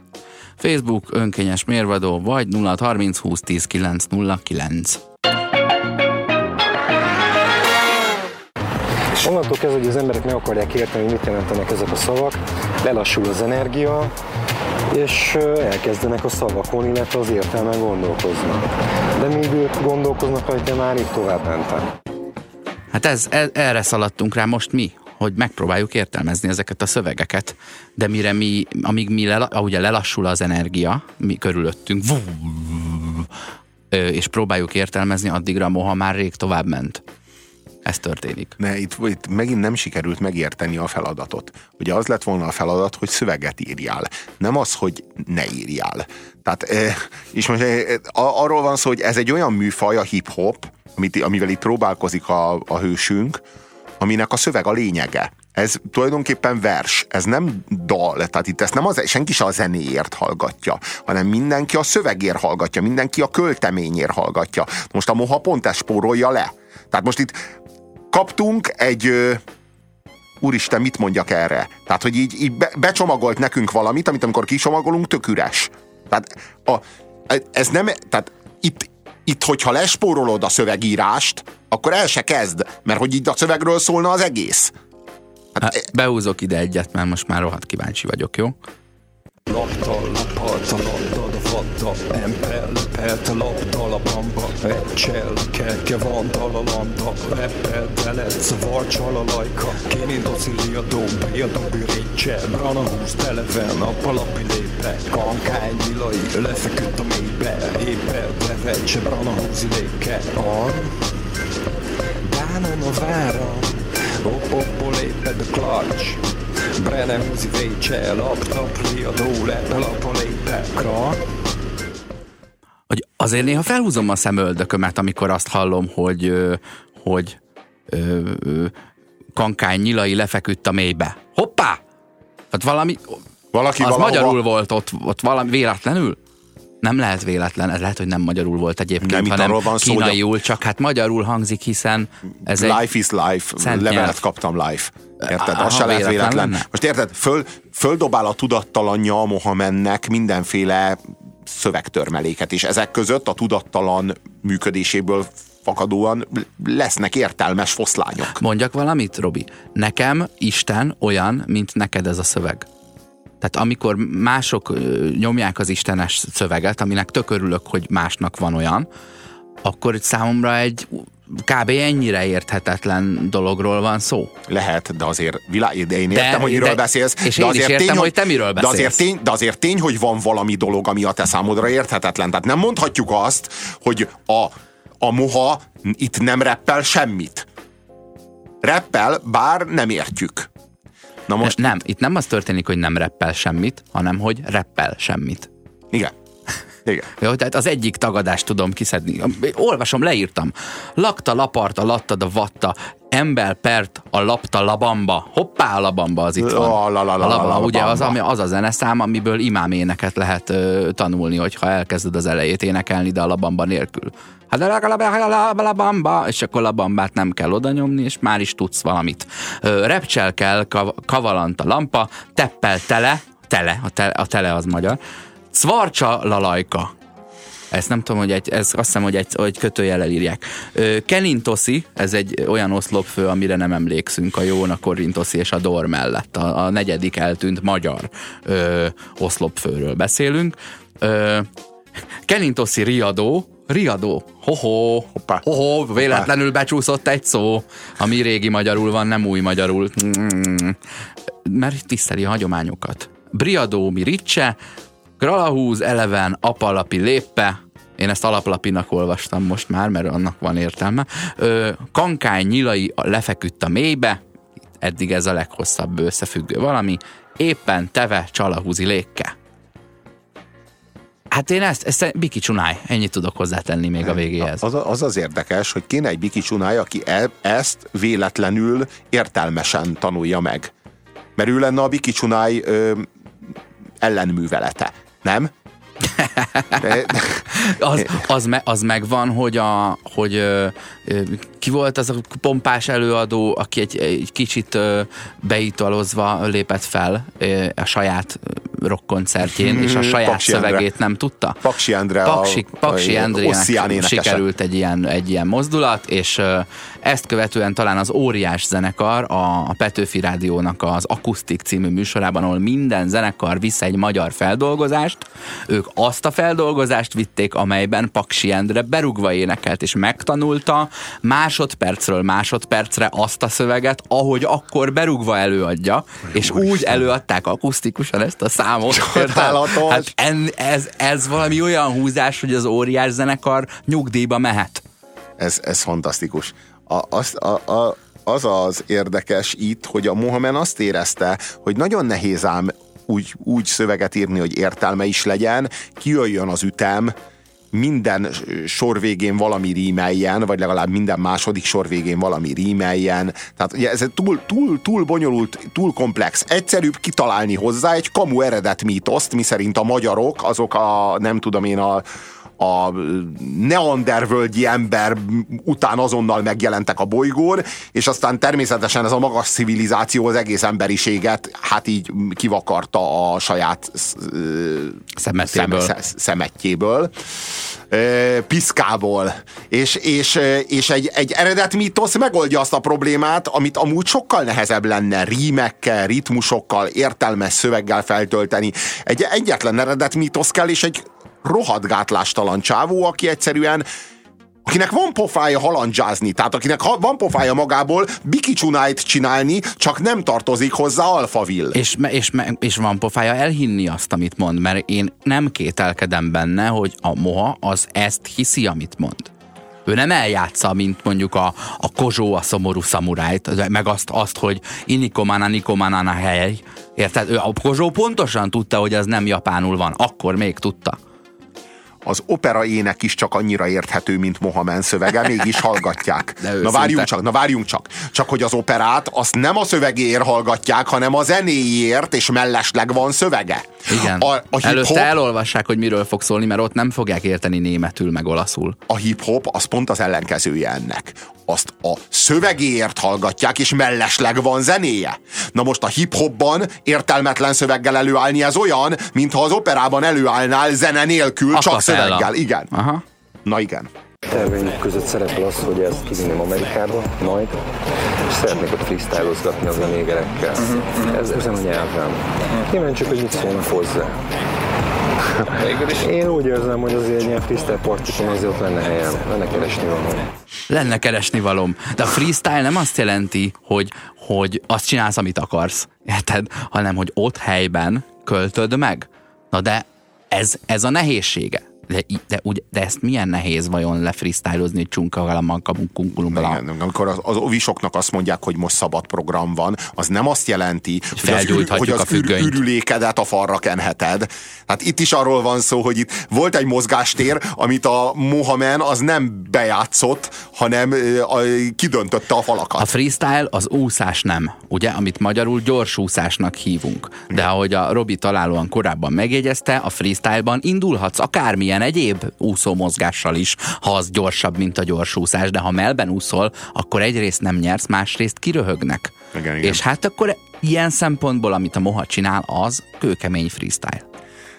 Facebook önkényes mérvadó, vagy 0 30 20 10 909. Onnantól kezdve, hogy az emberek meg akarják érteni, hogy mit jelentenek ezek a szavak, lelassul az energia, és elkezdenek a szavakon, illetve az értelmen gondolkozni. De még ők gondolkoznak rajta, már így tovább mentem. Hát ez, ez, erre szaladtunk rá most mi, hogy megpróbáljuk értelmezni ezeket a szövegeket, de mire mi, amíg mi le, ugye lelassul az energia mi körülöttünk, és próbáljuk értelmezni, addigra moha már rég tovább ment. Ez történik. Ne, itt, itt megint nem sikerült megérteni a feladatot. Ugye az lett volna a feladat, hogy szöveget írjál. Nem az, hogy ne írjál. Tehát, és most arról van szó, hogy ez egy olyan műfaj, a hip-hop, amit, amivel itt próbálkozik a, a hősünk, aminek a szöveg a lényege. Ez tulajdonképpen vers, ez nem dal, tehát itt ezt nem az, senki se a zenéért hallgatja, hanem mindenki a szövegért hallgatja, mindenki a költeményért hallgatja. Most a moha pont ezt spórolja le. Tehát most itt kaptunk egy úristen, mit mondjak erre? Tehát, hogy így, így be, becsomagolt nekünk valamit, amit amikor kicsomagolunk, tök üres. Tehát a, ez nem, tehát itt, itt, hogyha lespórolod a szövegírást, akkor el se kezd, mert hogy így a szövegről szólna az egész. Hát, hát, behúzok ide egyet, mert most már rohadt kíváncsi vagyok, jó? Lapta, lapalta, lapta, fatta, empel, lepelt, lapta, lapamba, recsel, kerke van, talalanta, repel, telet, szavar, csalalajka, kéni docili a domb, a dobbi récse, brana húsz televen, a palapi lépe, kankány, nyilai, lefeküdt a mélybe, éppel, bevecse, brana húzi léke, ar, dánon a váram, op, op, léped a klacs, Brenne húzi vécse, laptop, riadó, lett, lap a lépekra, hogy azért néha felhúzom a szemöldökömet, amikor azt hallom, hogy, hogy ö, ö, kankány nyilai lefeküdt a mélybe. Hoppá! Hát valami, Valaki az valahova... magyarul volt ott, ott valami véletlenül? Nem lehet véletlen, ez lehet, hogy nem magyarul volt egyébként, nem, hanem van kínaiul, szó, csak hát magyarul hangzik, hiszen ez Life egy is life, levelet nyelv. kaptam life. Érted? Az se lehet véletlen. Lenne. Most érted, föl, földobál a tudattalanja a Mohamednek mindenféle szövegtörmeléket, és ezek között a tudattalan működéséből fakadóan lesznek értelmes foszlányok. Mondjak valamit, Robi? Nekem Isten olyan, mint neked ez a szöveg. Tehát amikor mások nyomják az istenes szöveget, aminek tök örülök, hogy másnak van olyan, akkor számomra egy kb. ennyire érthetetlen dologról van szó. Lehet, de azért világ, de én értem, de, hogy miről de, beszélsz. És de azért értem, tény, hogy te miről beszélsz. De azért, tény, de azért tény, hogy van valami dolog, ami a te számodra érthetetlen. Tehát nem mondhatjuk azt, hogy a, a moha itt nem reppel semmit. Reppel, bár nem értjük. Na most nem, itt... nem az történik, hogy nem reppel semmit, hanem hogy reppel semmit. Igen. Igen. Jó, tehát az egyik tagadást tudom kiszedni. Olvasom, leírtam. Lakta, laparta, lattad a vatta, ember pert a lapta labamba. Hoppá, a labamba az itt van. A labamba, ugye az, ami, az a zeneszám, amiből imáméneket lehet ö, tanulni, hogyha elkezded az elejét énekelni, de a labamba nélkül. A és akkor labambát nem kell oda nyomni, és már is tudsz valamit. repcsel kell, kavalant a lampa, teppel tele, tele, a tele, a tele az magyar, Cvarcsa lalajka. Ezt nem tudom, hogy egy, ez azt hiszem, hogy egy, hogy kötőjellel írják. Kelintoszi, ez egy olyan oszlopfő, amire nem emlékszünk, a Jóna Korintoszi és a Dor mellett. A, a negyedik eltűnt magyar ö, oszlopfőről beszélünk. Ö, Kelintoszi riadó, Riadó. Hoho, Hoppá. hoho, véletlenül becsúszott egy szó, ami régi magyarul van, nem új magyarul. Mm, mert tiszteli a hagyományokat. Briadó mi ricse, Gralahúz, eleven, apalapi léppe, én ezt alaplapinak olvastam most már, mert annak van értelme. Ö, kankány nyilai lefeküdt a mélybe, eddig ez a leghosszabb összefüggő valami, éppen teve csalahúzi lékke. Hát én ezt, ezt Biki Csunáj, ennyit tudok hozzátenni még a végéhez. Az, az az érdekes, hogy kéne egy Biki Csunáj, aki e, ezt véletlenül értelmesen tanulja meg. Mert ő lenne a Biki Csunáj ö, ellenművelete. Nem? De, az, az, me, az megvan, hogy, a, hogy ö, ki volt az a pompás előadó, aki egy, egy kicsit ö, beitalozva lépett fel ö, a saját rockkoncertjén, és a Mhm, saját Paksi szövegét nem tudta. Paksi Endre a- Paksi, Paksi a- Ossian énekese. sikerült egy ilyen, egy ilyen mozdulat, és ö, ezt követően talán az Óriás zenekar a, a Petőfi Rádiónak az Akusztik című műsorában, ahol minden zenekar visz egy magyar feldolgozást, ők azt a feldolgozást vitték, amelyben Paksi Endre berugva énekelt, és megtanulta másodpercről másodpercre azt a szöveget, ahogy akkor berugva előadja, és úgy előadták akusztikusan ezt a számot. <laughs> Csodálatos. Hát en, ez, ez valami olyan húzás, hogy az óriás zenekar nyugdíjba mehet. Ez, ez fantasztikus. A, az, a, a, az az érdekes itt, hogy a Mohamed azt érezte, hogy nagyon nehéz ám úgy, úgy szöveget írni, hogy értelme is legyen, kijöjjön az ütem, minden sor végén valami rímeljen, vagy legalább minden második sor végén valami rímeljen. Tehát ugye ez túl, túl, túl bonyolult, túl komplex. Egyszerűbb kitalálni hozzá egy kamu eredet mítoszt, miszerint a magyarok, azok a, nem tudom én, a, a neandervölgyi ember után azonnal megjelentek a bolygón, és aztán természetesen ez a magas civilizáció az egész emberiséget hát így kivakarta a saját szem- szemetjéből, ö, piszkából, és, és, és egy, egy eredet mítosz megoldja azt a problémát, amit amúgy sokkal nehezebb lenne rímekkel, ritmusokkal, értelmes szöveggel feltölteni. Egy egyetlen eredet mítosz kell, és egy rohadt gátlástalan csávó, aki egyszerűen akinek van pofája halandzsázni, tehát akinek van pofája magából bikicsunájt csinálni, csak nem tartozik hozzá alfavil. És, és, és van pofája elhinni azt, amit mond, mert én nem kételkedem benne, hogy a moha az ezt hiszi, amit mond. Ő nem eljátsza, mint mondjuk a, a Kozsó, a szomorú szamurájt, meg azt, azt hogy inikomana, nikomanana hely. Érted? Ő, a Kozsó pontosan tudta, hogy ez nem japánul van. Akkor még tudta. Az opera ének is csak annyira érthető, mint Mohamed szövege, mégis hallgatják. Na várjunk csak, na várjunk csak. Csak hogy az operát azt nem a szövegéért hallgatják, hanem a zenéért, és mellesleg van szövege. Igen. A, a Előtte elolvassák, hogy miről fog szólni, mert ott nem fogják érteni németül, meg olaszul. a hip-hop az pont az ellenkezője ennek. Azt a szövegéért hallgatják, és mellesleg van zenéje. Na most a hip-hopban értelmetlen szöveggel előállni ez olyan, mintha az operában előállnál zene nélkül, A csak. Szöveggel. Igen. Aha. Na igen. Terveink között szerepel az, hogy ezt kivinném Amerikába, majd, és szeretnék ott freestylozgatni az a négerekkel. Ez, ezen a nyelven. Kíváncsiak, hogy mit szólnak hozzá. Én úgy érzem, hogy azért egy ilyen freestyle partikon azért ott lenne helyem, lenne keresni valami. Lenne keresni valom. De a freestyle nem azt jelenti, hogy, hogy azt csinálsz, amit akarsz. Érted? Hanem, hogy ott helyben költöd meg. Na de ez, ez a nehézsége. De, de, úgy, de ezt milyen nehéz vajon lefreestylozni, hogy csunka valamman kabunkunkulumban. Igen, amikor az, az ovisoknak azt mondják, hogy most szabad program van, az nem azt jelenti, hogy az, ür, hogy a az ür, ürülékedet a falra kenheted. Hát itt is arról van szó, hogy itt volt egy mozgástér, amit a Mohamed az nem bejátszott, hanem a, kidöntötte a falakat. A freestyle az úszás nem, ugye, amit magyarul gyors úszásnak hívunk. De ahogy a Robi találóan korábban megjegyezte, a freestyleban indulhatsz akármilyen egyéb úszó mozgással is, ha az gyorsabb, mint a gyors úszás, de ha melben úszol, akkor egyrészt nem nyersz, másrészt kiröhögnek. Igen, igen. És hát akkor ilyen szempontból, amit a Moha csinál, az kőkemény freestyle.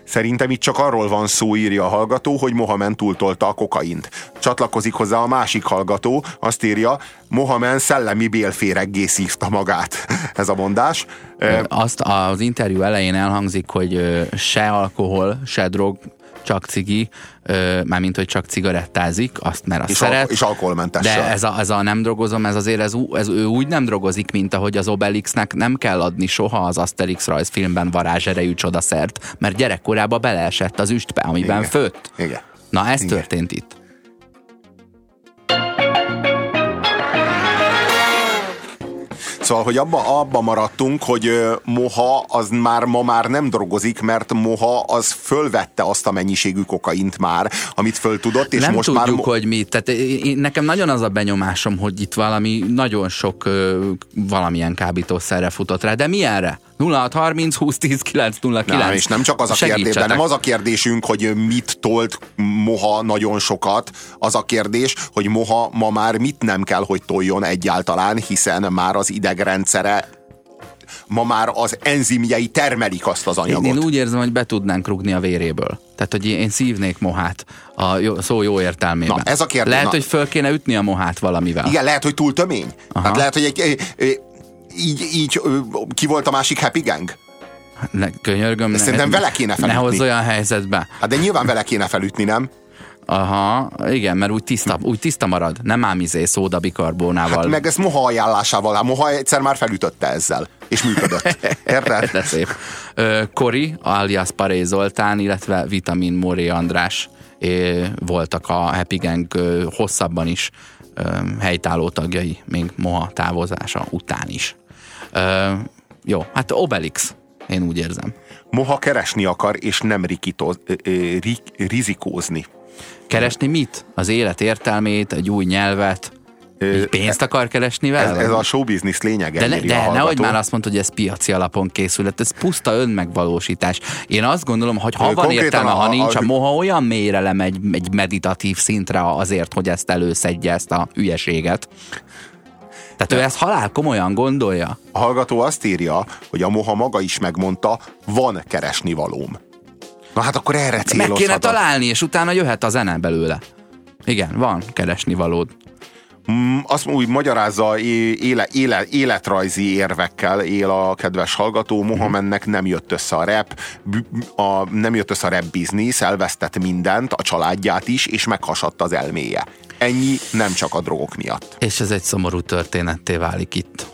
Szerintem itt csak arról van szó, írja a hallgató, hogy Mohamed túltolta a kokaint. Csatlakozik hozzá a másik hallgató, azt írja, Mohamed szellemi bélféreggé szívta magát. <laughs> Ez a mondás. Azt az interjú elején elhangzik, hogy se alkohol, se drog, csak cigi, ö, mármint, hogy csak cigarettázik, azt mert azt És szeret. alko- és alkoholmentes De ez a, ez a nem drogozom, ez azért ez, ez, ő úgy nem drogozik, mint ahogy az Obelixnek nem kell adni soha az Asterix rajzfilmben varázserejű csodaszert, mert gyerekkorában beleesett az üstbe, amiben Igen. főtt. Igen. Na ez Igen. történt itt. Szóval, hogy abba, abba maradtunk, hogy Moha az már ma már nem drogozik, mert Moha az fölvette azt a mennyiségű kokaint már, amit föl tudott, és nem most tudjuk, már... Hogy mit. Tehát én, nekem nagyon az a benyomásom, hogy itt valami nagyon sok ö, valamilyen kábítószerre futott rá. De milyenre? 0630 20 10 909. Nem, és nem csak az a kérdés, de nem az a kérdésünk, hogy mit tolt Moha nagyon sokat, az a kérdés, hogy Moha ma már mit nem kell, hogy toljon egyáltalán, hiszen már az idegrendszere ma már az enzimjei termelik azt az anyagot. Én, én úgy érzem, hogy be tudnánk rugni a véréből. Tehát, hogy én szívnék mohát a jó, szó jó értelmében. Na, ez a kérdés. Lehet, Na. hogy föl kéne ütni a mohát valamivel. Igen, lehet, hogy túl tömény. Hát lehet, hogy egy, egy, egy így, így ki volt a másik Happy Gang? Ne, könyörgöm. De szerintem vele kéne Ne felütni. hozz olyan helyzetbe. Hát de nyilván vele kéne felütni, nem? Aha, igen, mert úgy tiszta, úgy tiszta marad. Nem ám izé szódabikarbónával. Hát meg ezt Moha ajánlásával, hát Moha egyszer már felütötte ezzel, és működött. <laughs> Érted? De szép. Kori, alias Paré Zoltán, illetve Vitamin Moré András voltak a Happy Gang hosszabban is helytálló tagjai, még Moha távozása után is. Ö, jó, hát Obelix, én úgy érzem. Moha keresni akar, és nem rikitoz, ö, ö, ri, rizikózni. Keresni mit? Az élet értelmét, egy új nyelvet, Ö, így pénzt akar keresni vele? Ez, ez a show business lényege. De, ne, de nehogy már azt mondod, hogy ez piaci alapon készült, ez puszta önmegvalósítás. Én azt gondolom, hogy ha van értelme, a- ha nincs, a a- moha olyan mélyre lemegy egy meditatív szintre azért, hogy ezt előszedje, ezt a hülyeséget. Tehát ő ezt halál komolyan gondolja. A hallgató azt írja, hogy a Moha maga is megmondta, van keresni valóm. Na hát akkor erre Meg célozhatod. kéne találni, és utána jöhet a zene belőle. Igen, van keresni valód. Mm, Azt úgy magyarázza éle, éle, életrajzi érvekkel él a kedves hallgató. Mohamednek nem jött össze a rap, b- a, nem jött össze a rap biznisz, elvesztett mindent, a családját is, és meghasadt az elméje. Ennyi nem csak a drogok miatt. És ez egy szomorú történetté válik itt.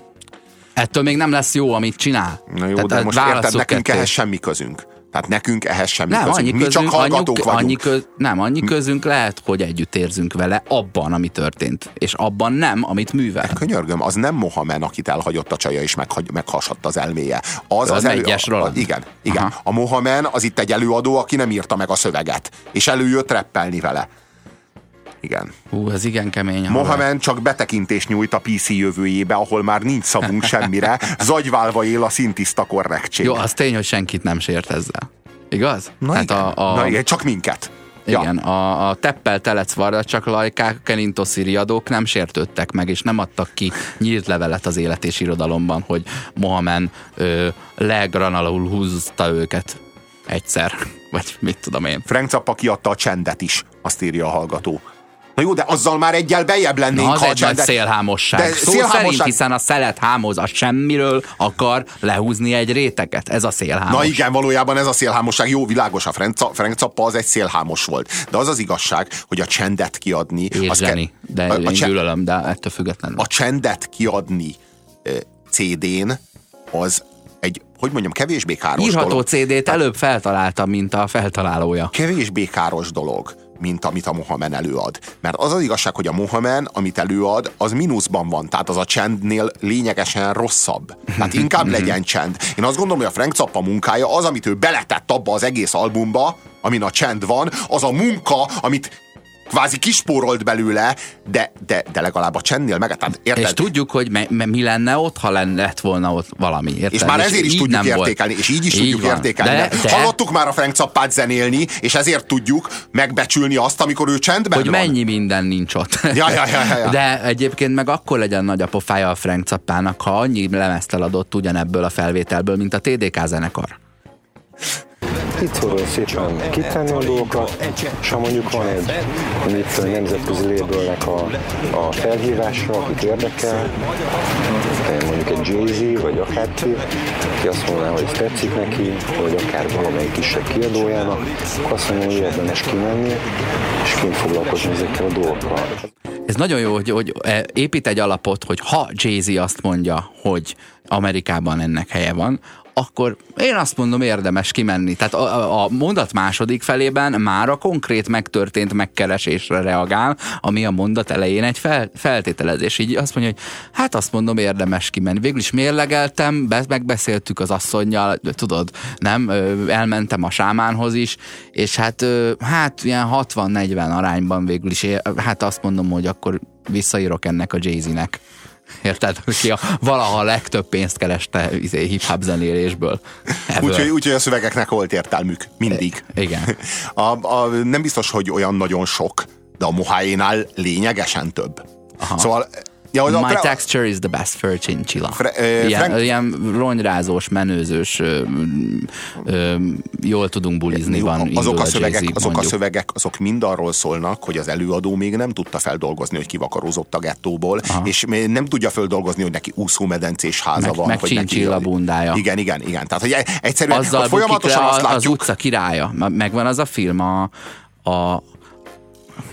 Ettől még nem lesz jó, amit csinál. Na jó, Tehát, de most érted, nekünk ehhez semmi közünk. Tehát nekünk ehhez semmi Nem, közünk. annyi Mi közünk, csak hallgatók annyi, vagyunk. annyi köz, nem, annyi közünk lehet, hogy együtt érzünk vele abban, ami történt, és abban nem, amit művel. Könyörgöm, az nem Mohamed, akit elhagyott a csaja és meghagy, meghasadt az elméje. Az, Az Megyes a, Roland. igen, igen. Aha. A Mohamed az itt egy előadó, aki nem írta meg a szöveget, és előjött reppelni vele. Igen. Hú, ez igen kemény. Mohamed csak betekintést nyújt a PC jövőjébe, ahol már nincs szavunk semmire, <laughs> zagyválva él a szintiszta korrektség. Jó, az tény, hogy senkit nem sért ezzel. Igaz? Na, Hát igen. a, a, Na igen, csak minket. Igen, a, a teppel telec csak lajkák, kelintoszi riadók nem sértődtek meg, és nem adtak ki nyílt levelet az élet és irodalomban, hogy Mohamed ö, legranalul húzta őket egyszer, vagy mit tudom én. Frank Zappa kiadta a csendet is, azt írja a hallgató. Na jó, de azzal már egyel bejjebb lennénk, Na, az a egy nagy szélhámosság. De Szó szélhámosság- szerint, hiszen a szelet hámoz a semmiről akar lehúzni egy réteget. Ez a szélhámos. Na igen, valójában ez a szélhámosság. Jó, világos, a Frank, Ca- Frank Zappa az egy szélhámos volt. De az az igazság, hogy a csendet kiadni... az Érzseni, de a, a, én cse- gyűlölöm, de ettől függetlenül. a csendet kiadni eh, CD-n az egy, hogy mondjam, kevésbé káros Írható dolog. CD-t előbb feltalálta, mint a feltalálója. Kevésbé káros dolog, mint amit a Mohamed előad. Mert az az igazság, hogy a Mohamed, amit előad, az mínuszban van. Tehát az a csendnél lényegesen rosszabb. Tehát inkább legyen csend. Én azt gondolom, hogy a Frank Zappa munkája az, amit ő beletett abba az egész albumba, amin a csend van, az a munka, amit kvázi kispórolt belőle, de, de, de legalább a csendnél meg. Tehát érted? És tudjuk, hogy me, me, mi lenne ott, ha lenne, lett volna ott valami. Érted? És már ezért is így tudjuk nem volt. értékelni, és így is tudjuk van. értékelni. De, de, Hallottuk már a Frank Zappát zenélni, és ezért tudjuk megbecsülni azt, amikor ő csendben hogy van. mennyi minden nincs ott. Ja, ja, ja, ja, ja. De egyébként meg akkor legyen nagy a pofája a Frank Zappának, ha annyi lemezt eladott ugyanebből a felvételből, mint a TDK zenekar. Itt szorul szépen kitenni a dolgokat, és ha mondjuk van egy mondjuk nemzetközi labelnek a, a felhívásra, akit érdekel, mondjuk egy Jay-Z, vagy akárki, aki azt mondaná, hogy ez tetszik neki, vagy akár valamelyik kisebb kiadójának, akkor azt mondom, hogy érdemes kimenni, és kint foglalkozni ezekkel a dolgokkal. Ez nagyon jó, hogy, hogy eh, épít egy alapot, hogy ha Jay-Z azt mondja, hogy Amerikában ennek helye van, akkor én azt mondom, érdemes kimenni. Tehát a, a- mondat második felében már a konkrét megtörtént megkeresésre reagál, ami a mondat elején egy fel, feltételezés. Így azt mondja, hogy hát azt mondom, érdemes kimenni. Végül is mérlegeltem, be, megbeszéltük az asszonynal, tudod, nem, elmentem a sámánhoz is, és hát, hát ilyen 60-40 arányban végül is, hát azt mondom, hogy akkor visszaírok ennek a Jay-Z-nek. Érted? <laughs> Ki a, valaha a legtöbb pénzt kereste izé, hip-hop zenélésből. Úgyhogy úgy, a szövegeknek volt értelmük. Mindig. Igen. <laughs> A, a, nem biztos, hogy olyan nagyon sok, de a Moháénál lényegesen több. Aha. Szóval Ja, az a My pre- texture is the best for a chinchilla. Fre- ö, ilyen, Frank- ilyen ronyrázós, menőzős, ö, ö, jól tudunk bulizni, van azok a, szövegek, azok a szövegek, azok mind arról szólnak, hogy az előadó még nem tudta feldolgozni, hogy kivakarózott a gettóból, Aha. és nem tudja feldolgozni, hogy neki úszómedencés háza Meg- van. meg hogy neki, bundája. Igen, igen, igen. Tehát, hogy e- egyszerűen Azzal folyamatosan le azt a, az látjuk, utca királya. Megvan az a film, a, a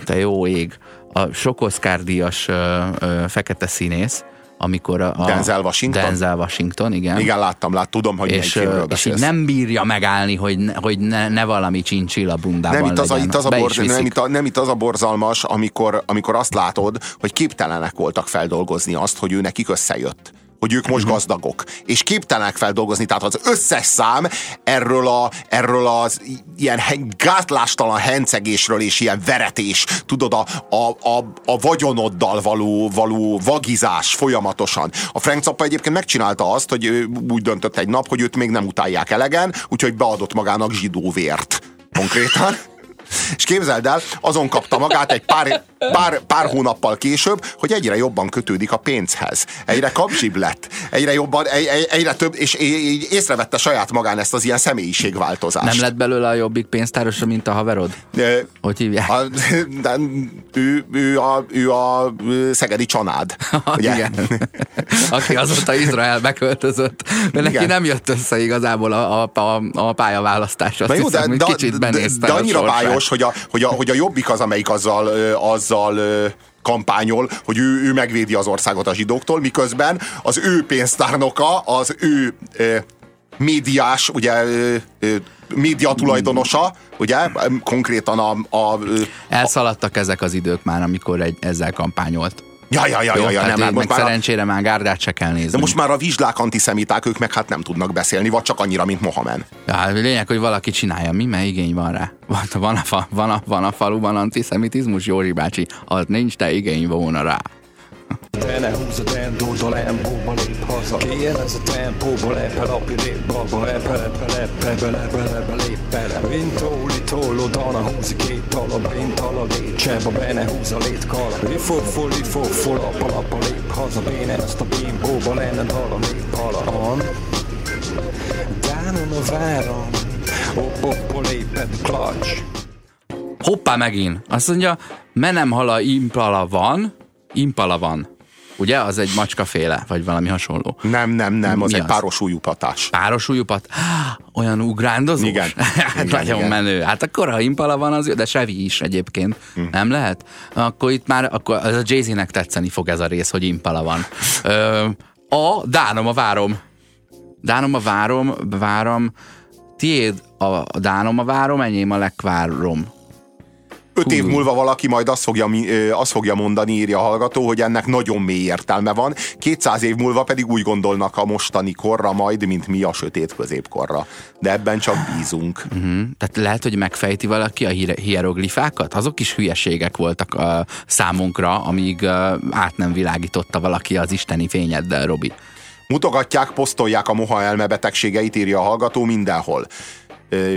te jó ég, a sok ö, fekete színész, amikor a, Denzel Washington? Denzel Washington, igen. igen, láttam, lát, tudom, hogy és, ö, és így nem bírja megállni, hogy ne, hogy ne, ne valami csincsilla bundában nem itt, az a, legyen. itt az a borz, nem, itt a, nem itt az a borzalmas, amikor, amikor azt látod, hogy képtelenek voltak feldolgozni azt, hogy ő nekik összejött hogy ők Mhm. most gazdagok, és képtelenek feldolgozni, tehát az összes szám erről, a, erről az ilyen gátlástalan hencegésről és ilyen veretés, tudod, a, a, a, a vagyonoddal való, való vagizás folyamatosan. A Frank Zappa egyébként megcsinálta azt, hogy ő úgy döntött egy nap, hogy őt még nem utálják elegen, úgyhogy beadott magának zsidó vért. Konkrétan. És képzeld el, azon kapta magát egy pár, pár, pár hónappal később, hogy egyre jobban kötődik a pénzhez. Egyre kapzsibb lett. Egyre jobban, egy, egy, egyre több, és így észrevette saját magán ezt az ilyen személyiségváltozást. Nem lett belőle a jobbik pénztárosa, mint a haverod? Ö, Hogy hívják? a, de ő, ő, a, ő a szegedi csanád. <laughs> Ugye? Igen. Aki azóta Izraelbe költözött. Mert neki Igen. nem jött össze igazából a, a, a, a pályaválasztás. Azt Na jó, de, hiszem, hogy de, kicsit de, de annyira sorsát. Bájos, hogy a, hogy, a, hogy a jobbik az, amelyik azzal, azzal kampányol, hogy ő, ő megvédi az országot a zsidóktól, miközben az ő pénztárnoka, az ő ö, médiás, ugye ö, média tulajdonosa, ugye, konkrétan a, a ö, Elszaladtak ezek az idők már, amikor egy, ezzel kampányolt. Ja, ja, ja, Jó, ja, ja, hát nem, hát most már a, szerencsére már gárdát se kell nézni. de most már a vizslák antiszemiták, ők meg hát nem tudnak beszélni, vagy csak annyira, mint Mohamed. Ja, hát lényeg, hogy valaki csinálja. Mi? Mert igény van rá. Van, van, a, fa, van, a, van a faluban antiszemitizmus, Józsi bácsi. Az nincs, de igény volna rá. Te ne húzz a tempót, a lempóba lép haza. Kérjen ez a tempóba, lepe, lapi, lép babba Lepe, lepe, lepe, bele, bele, bele, lép bele. Vintoli, tollo, dana, húzi két talab lét, cseba, bene, húz a lét kala Lifoffo, lifoffo, lapa, lapa, lép haza. Béne, ezt a bimbóba lenne dala, lép hala An, dánon a váram Hopp, hopp, léped, clutch Hoppá megint. Azt mondja, menem hala impala van, impala van. Ugye? Az egy macskaféle, vagy valami hasonló. Nem, nem, nem, az Mi egy az? páros újúpatás. Páros újupat? Olyan ugrándozós? Igen. <laughs> Hát Igen, Nagyon igen. menő. Hát akkor ha impala van, az jó, de sevi is egyébként. Hm. Nem lehet? Akkor itt már, akkor az a Jay-Z-nek tetszeni fog ez a rész, hogy impala van. Ö, a Dánom a várom. Dánom a várom, várom. Tiéd a Dánom a várom, enyém a lekvárom. Öt év múlva valaki majd azt fogja, azt fogja mondani, írja a hallgató, hogy ennek nagyon mély értelme van, 200 év múlva pedig úgy gondolnak a mostani korra majd, mint mi a sötét középkorra. De ebben csak bízunk. Hm? Tehát lehet, hogy megfejti valaki a hier- hieroglifákat? Azok is hülyeségek voltak a számunkra, amíg át nem világította valaki az isteni fényeddel, Robi. Mutogatják, posztolják a moha elmebetegségeit, írja a hallgató mindenhol.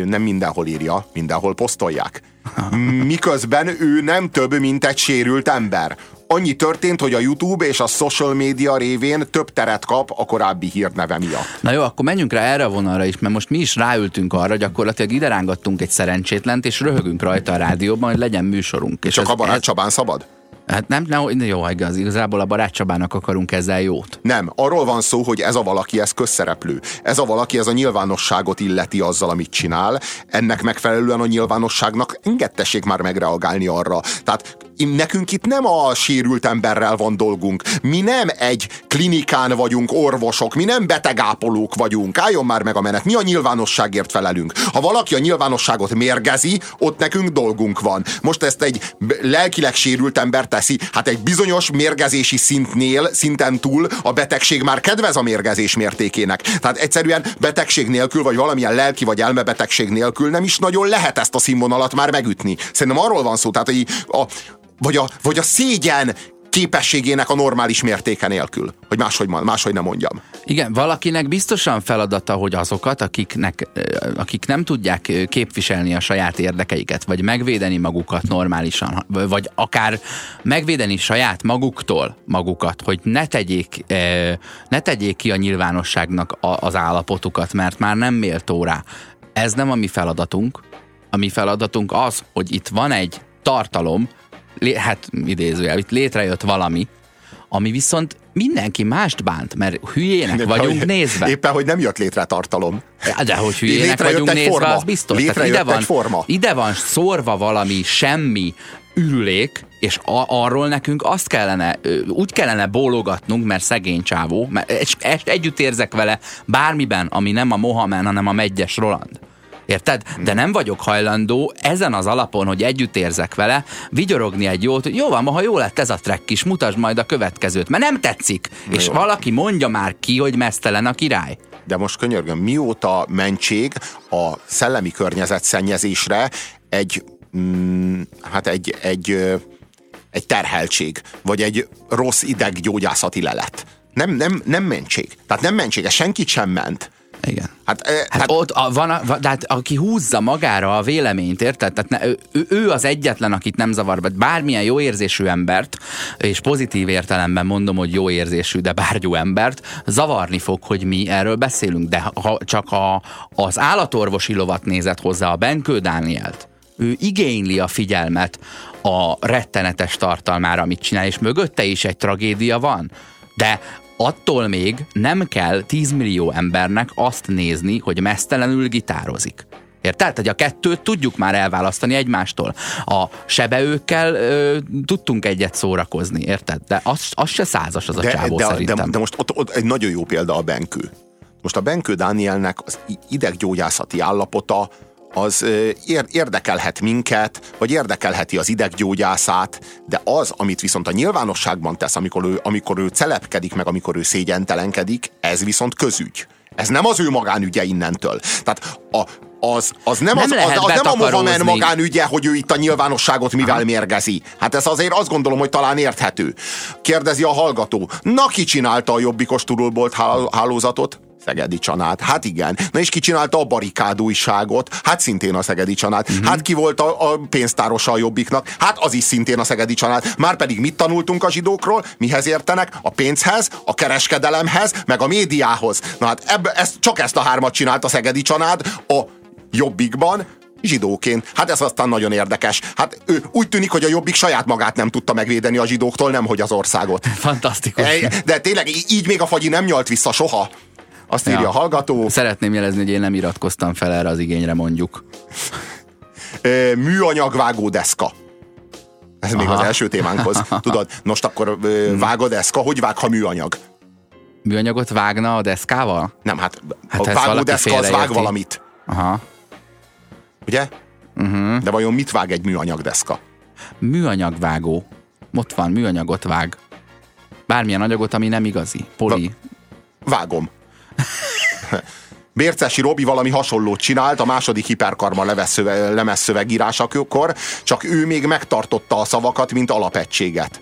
Nem mindenhol írja, mindenhol posztolják. Miközben ő nem több, mint egy sérült ember. Annyi történt, hogy a YouTube és a social média révén több teret kap a korábbi hírneve miatt. Na jó, akkor menjünk rá erre a vonalra is, mert most mi is ráültünk arra, gyakorlatilag ide rángattunk egy szerencsétlent, és röhögünk rajta a rádióban, hogy legyen műsorunk. És Csak ez- a barát ez- Csabán szabad? Hát nem, nem, jó, igaz, igazából a barát akarunk ezzel jót. Nem, arról van szó, hogy ez a valaki, ez közszereplő. Ez a valaki, ez a nyilvánosságot illeti azzal, amit csinál. Ennek megfelelően a nyilvánosságnak engedtessék már megreagálni arra. Tehát nekünk itt nem a sérült emberrel van dolgunk. Mi nem egy klinikán vagyunk, orvosok, mi nem betegápolók vagyunk. Álljon már meg a menet. Mi a nyilvánosságért felelünk. Ha valaki a nyilvánosságot mérgezi, ott nekünk dolgunk van. Most ezt egy lelkileg sérült ember teszi. Hát egy bizonyos mérgezési szintnél, szinten túl a betegség már kedvez a mérgezés mértékének. Tehát egyszerűen betegség nélkül, vagy valamilyen lelki vagy elmebetegség nélkül nem is nagyon lehet ezt a színvonalat már megütni. Szerintem arról van szó, tehát hogy a, vagy, a, vagy a szégyen képességének a normális mértéke nélkül. Hogy máshogy, máshogy nem mondjam. Igen, valakinek biztosan feladata, hogy azokat, akiknek, akik nem tudják képviselni a saját érdekeiket, vagy megvédeni magukat normálisan, vagy akár megvédeni saját maguktól magukat, hogy ne tegyék, ne tegyék ki a nyilvánosságnak az állapotukat, mert már nem méltó rá. Ez nem a mi feladatunk. A mi feladatunk az, hogy itt van egy tartalom, hát idézőjel, itt létrejött valami, ami viszont mindenki mást bánt, mert hülyének De vagyunk hogy, nézve. Éppen, hogy nem jött létre tartalom. De hogy hülyének Létrejött vagyunk nézve, forma. az biztos. ide van, forma. ide van szórva valami semmi ürülék, és a, arról nekünk azt kellene, úgy kellene bólogatnunk, mert szegény csávó, mert együtt érzek vele bármiben, ami nem a Mohamed, hanem a Megyes Roland. Érted? De nem vagyok hajlandó ezen az alapon, hogy együtt érzek vele, vigyorogni egy jót, hogy jó van, ha jó lett ez a track is, mutasd majd a következőt, mert nem tetszik. Na és jó. valaki mondja már ki, hogy mesztelen a király. De most könyörgöm, mióta mentség a szellemi környezet szennyezésre egy, mm, hát egy, egy, egy terheltség, vagy egy rossz ideggyógyászati lelet. Nem, nem, nem mentség. Tehát nem mentség, ez senkit sem ment. Igen. Hát, e, hát, hát ott a, van, a, de hát aki húzza magára a véleményt, érted? Tehát ne, ő, ő az egyetlen, akit nem zavar, vagy bármilyen jó érzésű embert, és pozitív értelemben mondom, hogy jó érzésű, de bárgyú embert, zavarni fog, hogy mi erről beszélünk. De ha csak a, az állatorvosi lovat nézett hozzá a Benkő Dánielt, ő igényli a figyelmet a rettenetes tartalmára, amit csinál, és mögötte is egy tragédia van. De attól még nem kell 10 millió embernek azt nézni, hogy mesztelenül gitározik. Érted? hogy a kettőt tudjuk már elválasztani egymástól. A sebeőkkel ö, tudtunk egyet szórakozni, érted? De az, az se százas az a de, csávó de, szerintem. De, de most ott, ott egy nagyon jó példa a Benkő. Most a Benkő Dánielnek az ideggyógyászati állapota az érdekelhet minket, vagy érdekelheti az ideggyógyászát, de az, amit viszont a nyilvánosságban tesz, amikor ő, amikor ő celepkedik, meg amikor ő szégyentelenkedik, ez viszont közügy. Ez nem az ő magánügye innentől. Tehát a, az, az nem, nem, az, az, az nem a Mohamed magánügye, hogy ő itt a nyilvánosságot mivel Aha. mérgezi. Hát ez azért azt gondolom, hogy talán érthető. Kérdezi a hallgató. Na, ki csinálta a jobbikos turulbolt hálózatot? Szegedi Csanát. Hát igen. Na és ki csinálta a újságot? Hát szintén a Szegedi Csanát. Uh-huh. Hát ki volt a, a pénztárosa a Jobbiknak? Hát az is szintén a Szegedi Csanát. Már pedig mit tanultunk a zsidókról? Mihez értenek? A pénzhez, a kereskedelemhez, meg a médiához. Na hát ebbe, ezt, csak ezt a hármat csinált a Szegedi Csanád a Jobbikban, zsidóként. Hát ez aztán nagyon érdekes. Hát ő úgy tűnik, hogy a Jobbik saját magát nem tudta megvédeni a zsidóktól, nem hogy az országot. Fantasztikus. De tényleg így még a fagyi nem nyalt vissza soha. Azt írja ja. a hallgató. Szeretném jelezni, hogy én nem iratkoztam fel erre az igényre, mondjuk. <laughs> Műanyag vágódeszka. Ez Aha. még az első témánkhoz. <laughs> Tudod, most akkor vág a deszka, hogy vág, ha műanyag? Műanyagot vágna a deszkával? Nem, hát, hát a vágódeszka az vág valamit. Aha. Ugye? Uh-huh. De vajon mit vág egy műanyag deszka? Műanyagvágó. Ott van, műanyagot vág. Bármilyen anyagot, ami nem igazi. Poli. vágom. <laughs> Bércesi Robi valami hasonlót csinált a második hiperkarma lemezszövegírásakor, csak ő még megtartotta a szavakat, mint alapegységet.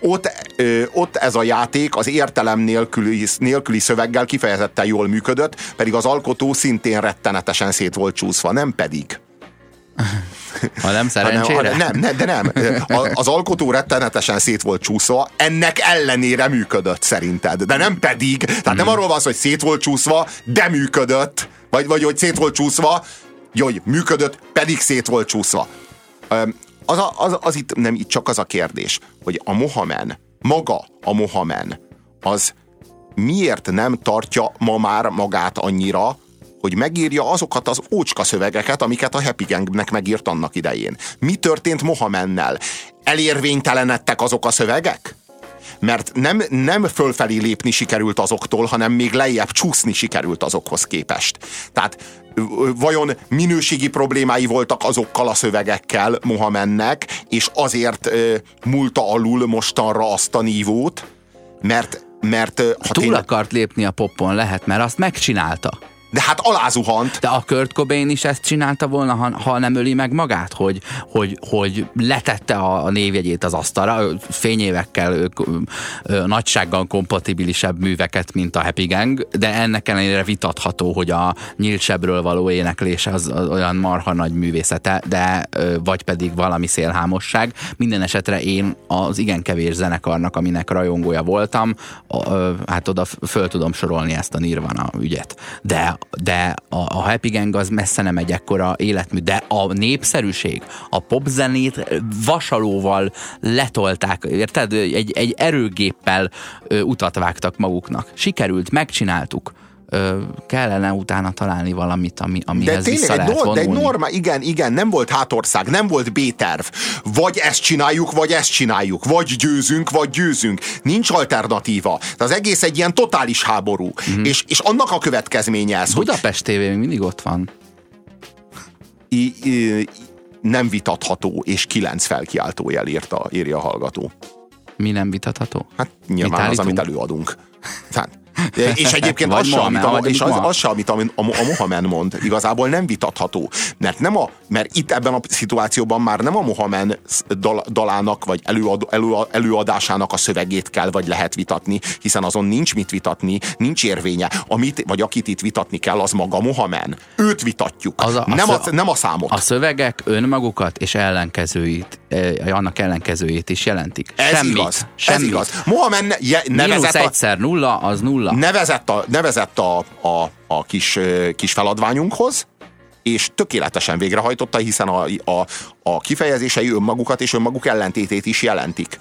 Ott, ö, ott ez a játék az értelem nélküli, nélküli szöveggel kifejezetten jól működött, pedig az alkotó szintén rettenetesen szét volt csúszva, nem pedig. Ha nem szerencsére? Ha nem, nem, de nem. <laughs> Az alkotó rettenetesen szét volt csúszva, ennek ellenére működött szerinted. De nem pedig. Tehát nem arról van szó, hogy szét volt csúszva, de működött. Vagy, vagy hogy szét volt csúszva, hogy működött, pedig szét volt csúszva. Az, a, az, az itt nem itt csak az a kérdés, hogy a Mohamen, maga a Mohamen, az miért nem tartja ma már magát annyira, hogy megírja azokat az ócska szövegeket, amiket a Happy Gangnek megírt annak idején. Mi történt Mohamennel? Elérvénytelenedtek azok a szövegek? Mert nem, nem fölfelé lépni sikerült azoktól, hanem még lejjebb csúszni sikerült azokhoz képest. Tehát vajon minőségi problémái voltak azokkal a szövegekkel Mohamednek, és azért uh, múlta alul mostanra azt a nívót, mert mert ha Túl tényleg... akart lépni a popon, lehet, mert azt megcsinálta. De hát alázuhant. De a Kurt Cobain is ezt csinálta volna, ha, ha nem öli meg magát, hogy, hogy, hogy letette a, a névjegyét az asztalra, fényévekkel, ö, ö, nagysággal kompatibilisebb műveket, mint a Happy Gang, de ennek ellenére vitatható, hogy a nyíltsebbről való éneklése az, az olyan marha nagy művészete, de ö, vagy pedig valami szélhámosság. Minden esetre én az igen kevés zenekarnak, aminek rajongója voltam, ö, hát oda föl tudom sorolni ezt a Nirvana ügyet. De de a, a Happy Gang az messze nem egy ekkora életmű, de a népszerűség, a popzenét vasalóval letolták, érted? Egy, egy erőgéppel ö, utat vágtak maguknak. Sikerült, megcsináltuk ö, kellene utána találni valamit, ami, amihez de vissza lehet egy, vonulni. de egy norma, igen, igen, nem volt hátország, nem volt B-terv. Vagy ezt csináljuk, vagy ezt csináljuk. Vagy győzünk, vagy győzünk. Nincs alternatíva. De az egész egy ilyen totális háború. Mm-hmm. És, és annak a következménye ez, hogy Budapest TV még mindig ott van. i, i, nem vitatható, és kilenc felkiáltójel írta, írja a hallgató. Mi nem vitatható? Hát nyilván az, amit előadunk. Tehát, és egyébként az sem, amit, Mohamed, a, és az, Mohamed. az sem, amit a, a, a Mohamed mond, igazából nem vitatható. Mert, nem a, mert itt ebben a szituációban már nem a Mohamed dal, dalának, vagy előad, elő, előadásának a szövegét kell, vagy lehet vitatni, hiszen azon nincs mit vitatni, nincs érvénye. Amit, vagy akit itt vitatni kell, az maga Mohamed. Őt vitatjuk, Az a- a nem, a, szö- nem a számot. A szövegek önmagukat és ellenkezőit, eh, annak ellenkezőjét is jelentik. ez Semmit. igaz. Semmit. Ez igaz. Mohamed ne, Mínusz nevezett a, egyszer nulla, az nulla. Nevezett a, nevezett a, a, a kis, kis feladványunkhoz, és tökéletesen végrehajtotta, hiszen a, a, a kifejezései önmagukat és önmaguk ellentétét is jelentik.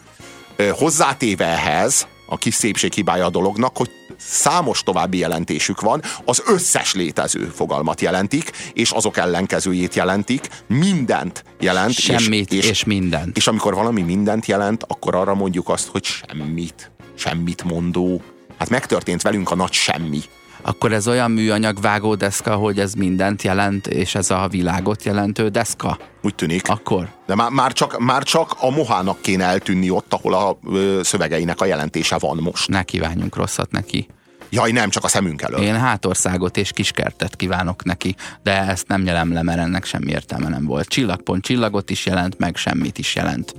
Hozzátéve ehhez a kis szépséghibája a dolognak, hogy számos további jelentésük van, az összes létező fogalmat jelentik, és azok ellenkezőjét jelentik, mindent jelent. Semmit és, és mindent. És amikor valami mindent jelent, akkor arra mondjuk azt, hogy semmit. Semmit mondó. Hát megtörtént velünk a nagy semmi. Akkor ez olyan műanyag vágódeszka, hogy ez mindent jelent, és ez a világot jelentő deszka? Úgy tűnik. Akkor? De már, már, csak, már csak a mohának kéne eltűnni ott, ahol a ö, szövegeinek a jelentése van most. Ne kívánjunk rosszat neki. Jaj, nem, csak a szemünk elől. Én hátországot és kiskertet kívánok neki, de ezt nem nyelem le, mert ennek semmi értelme nem volt. Csillagpont csillagot is jelent, meg semmit is jelent.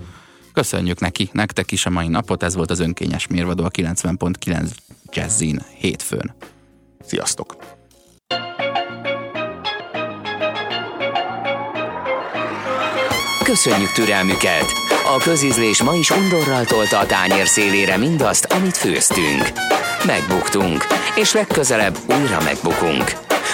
Köszönjük neki, nektek is a mai napot, ez volt az önkényes mérvadó a 90.9 Jazzin hétfőn. Sziasztok! Köszönjük türelmüket! A közízlés ma is undorral tolta a tányér szélére mindazt, amit főztünk. Megbuktunk, és legközelebb újra megbukunk.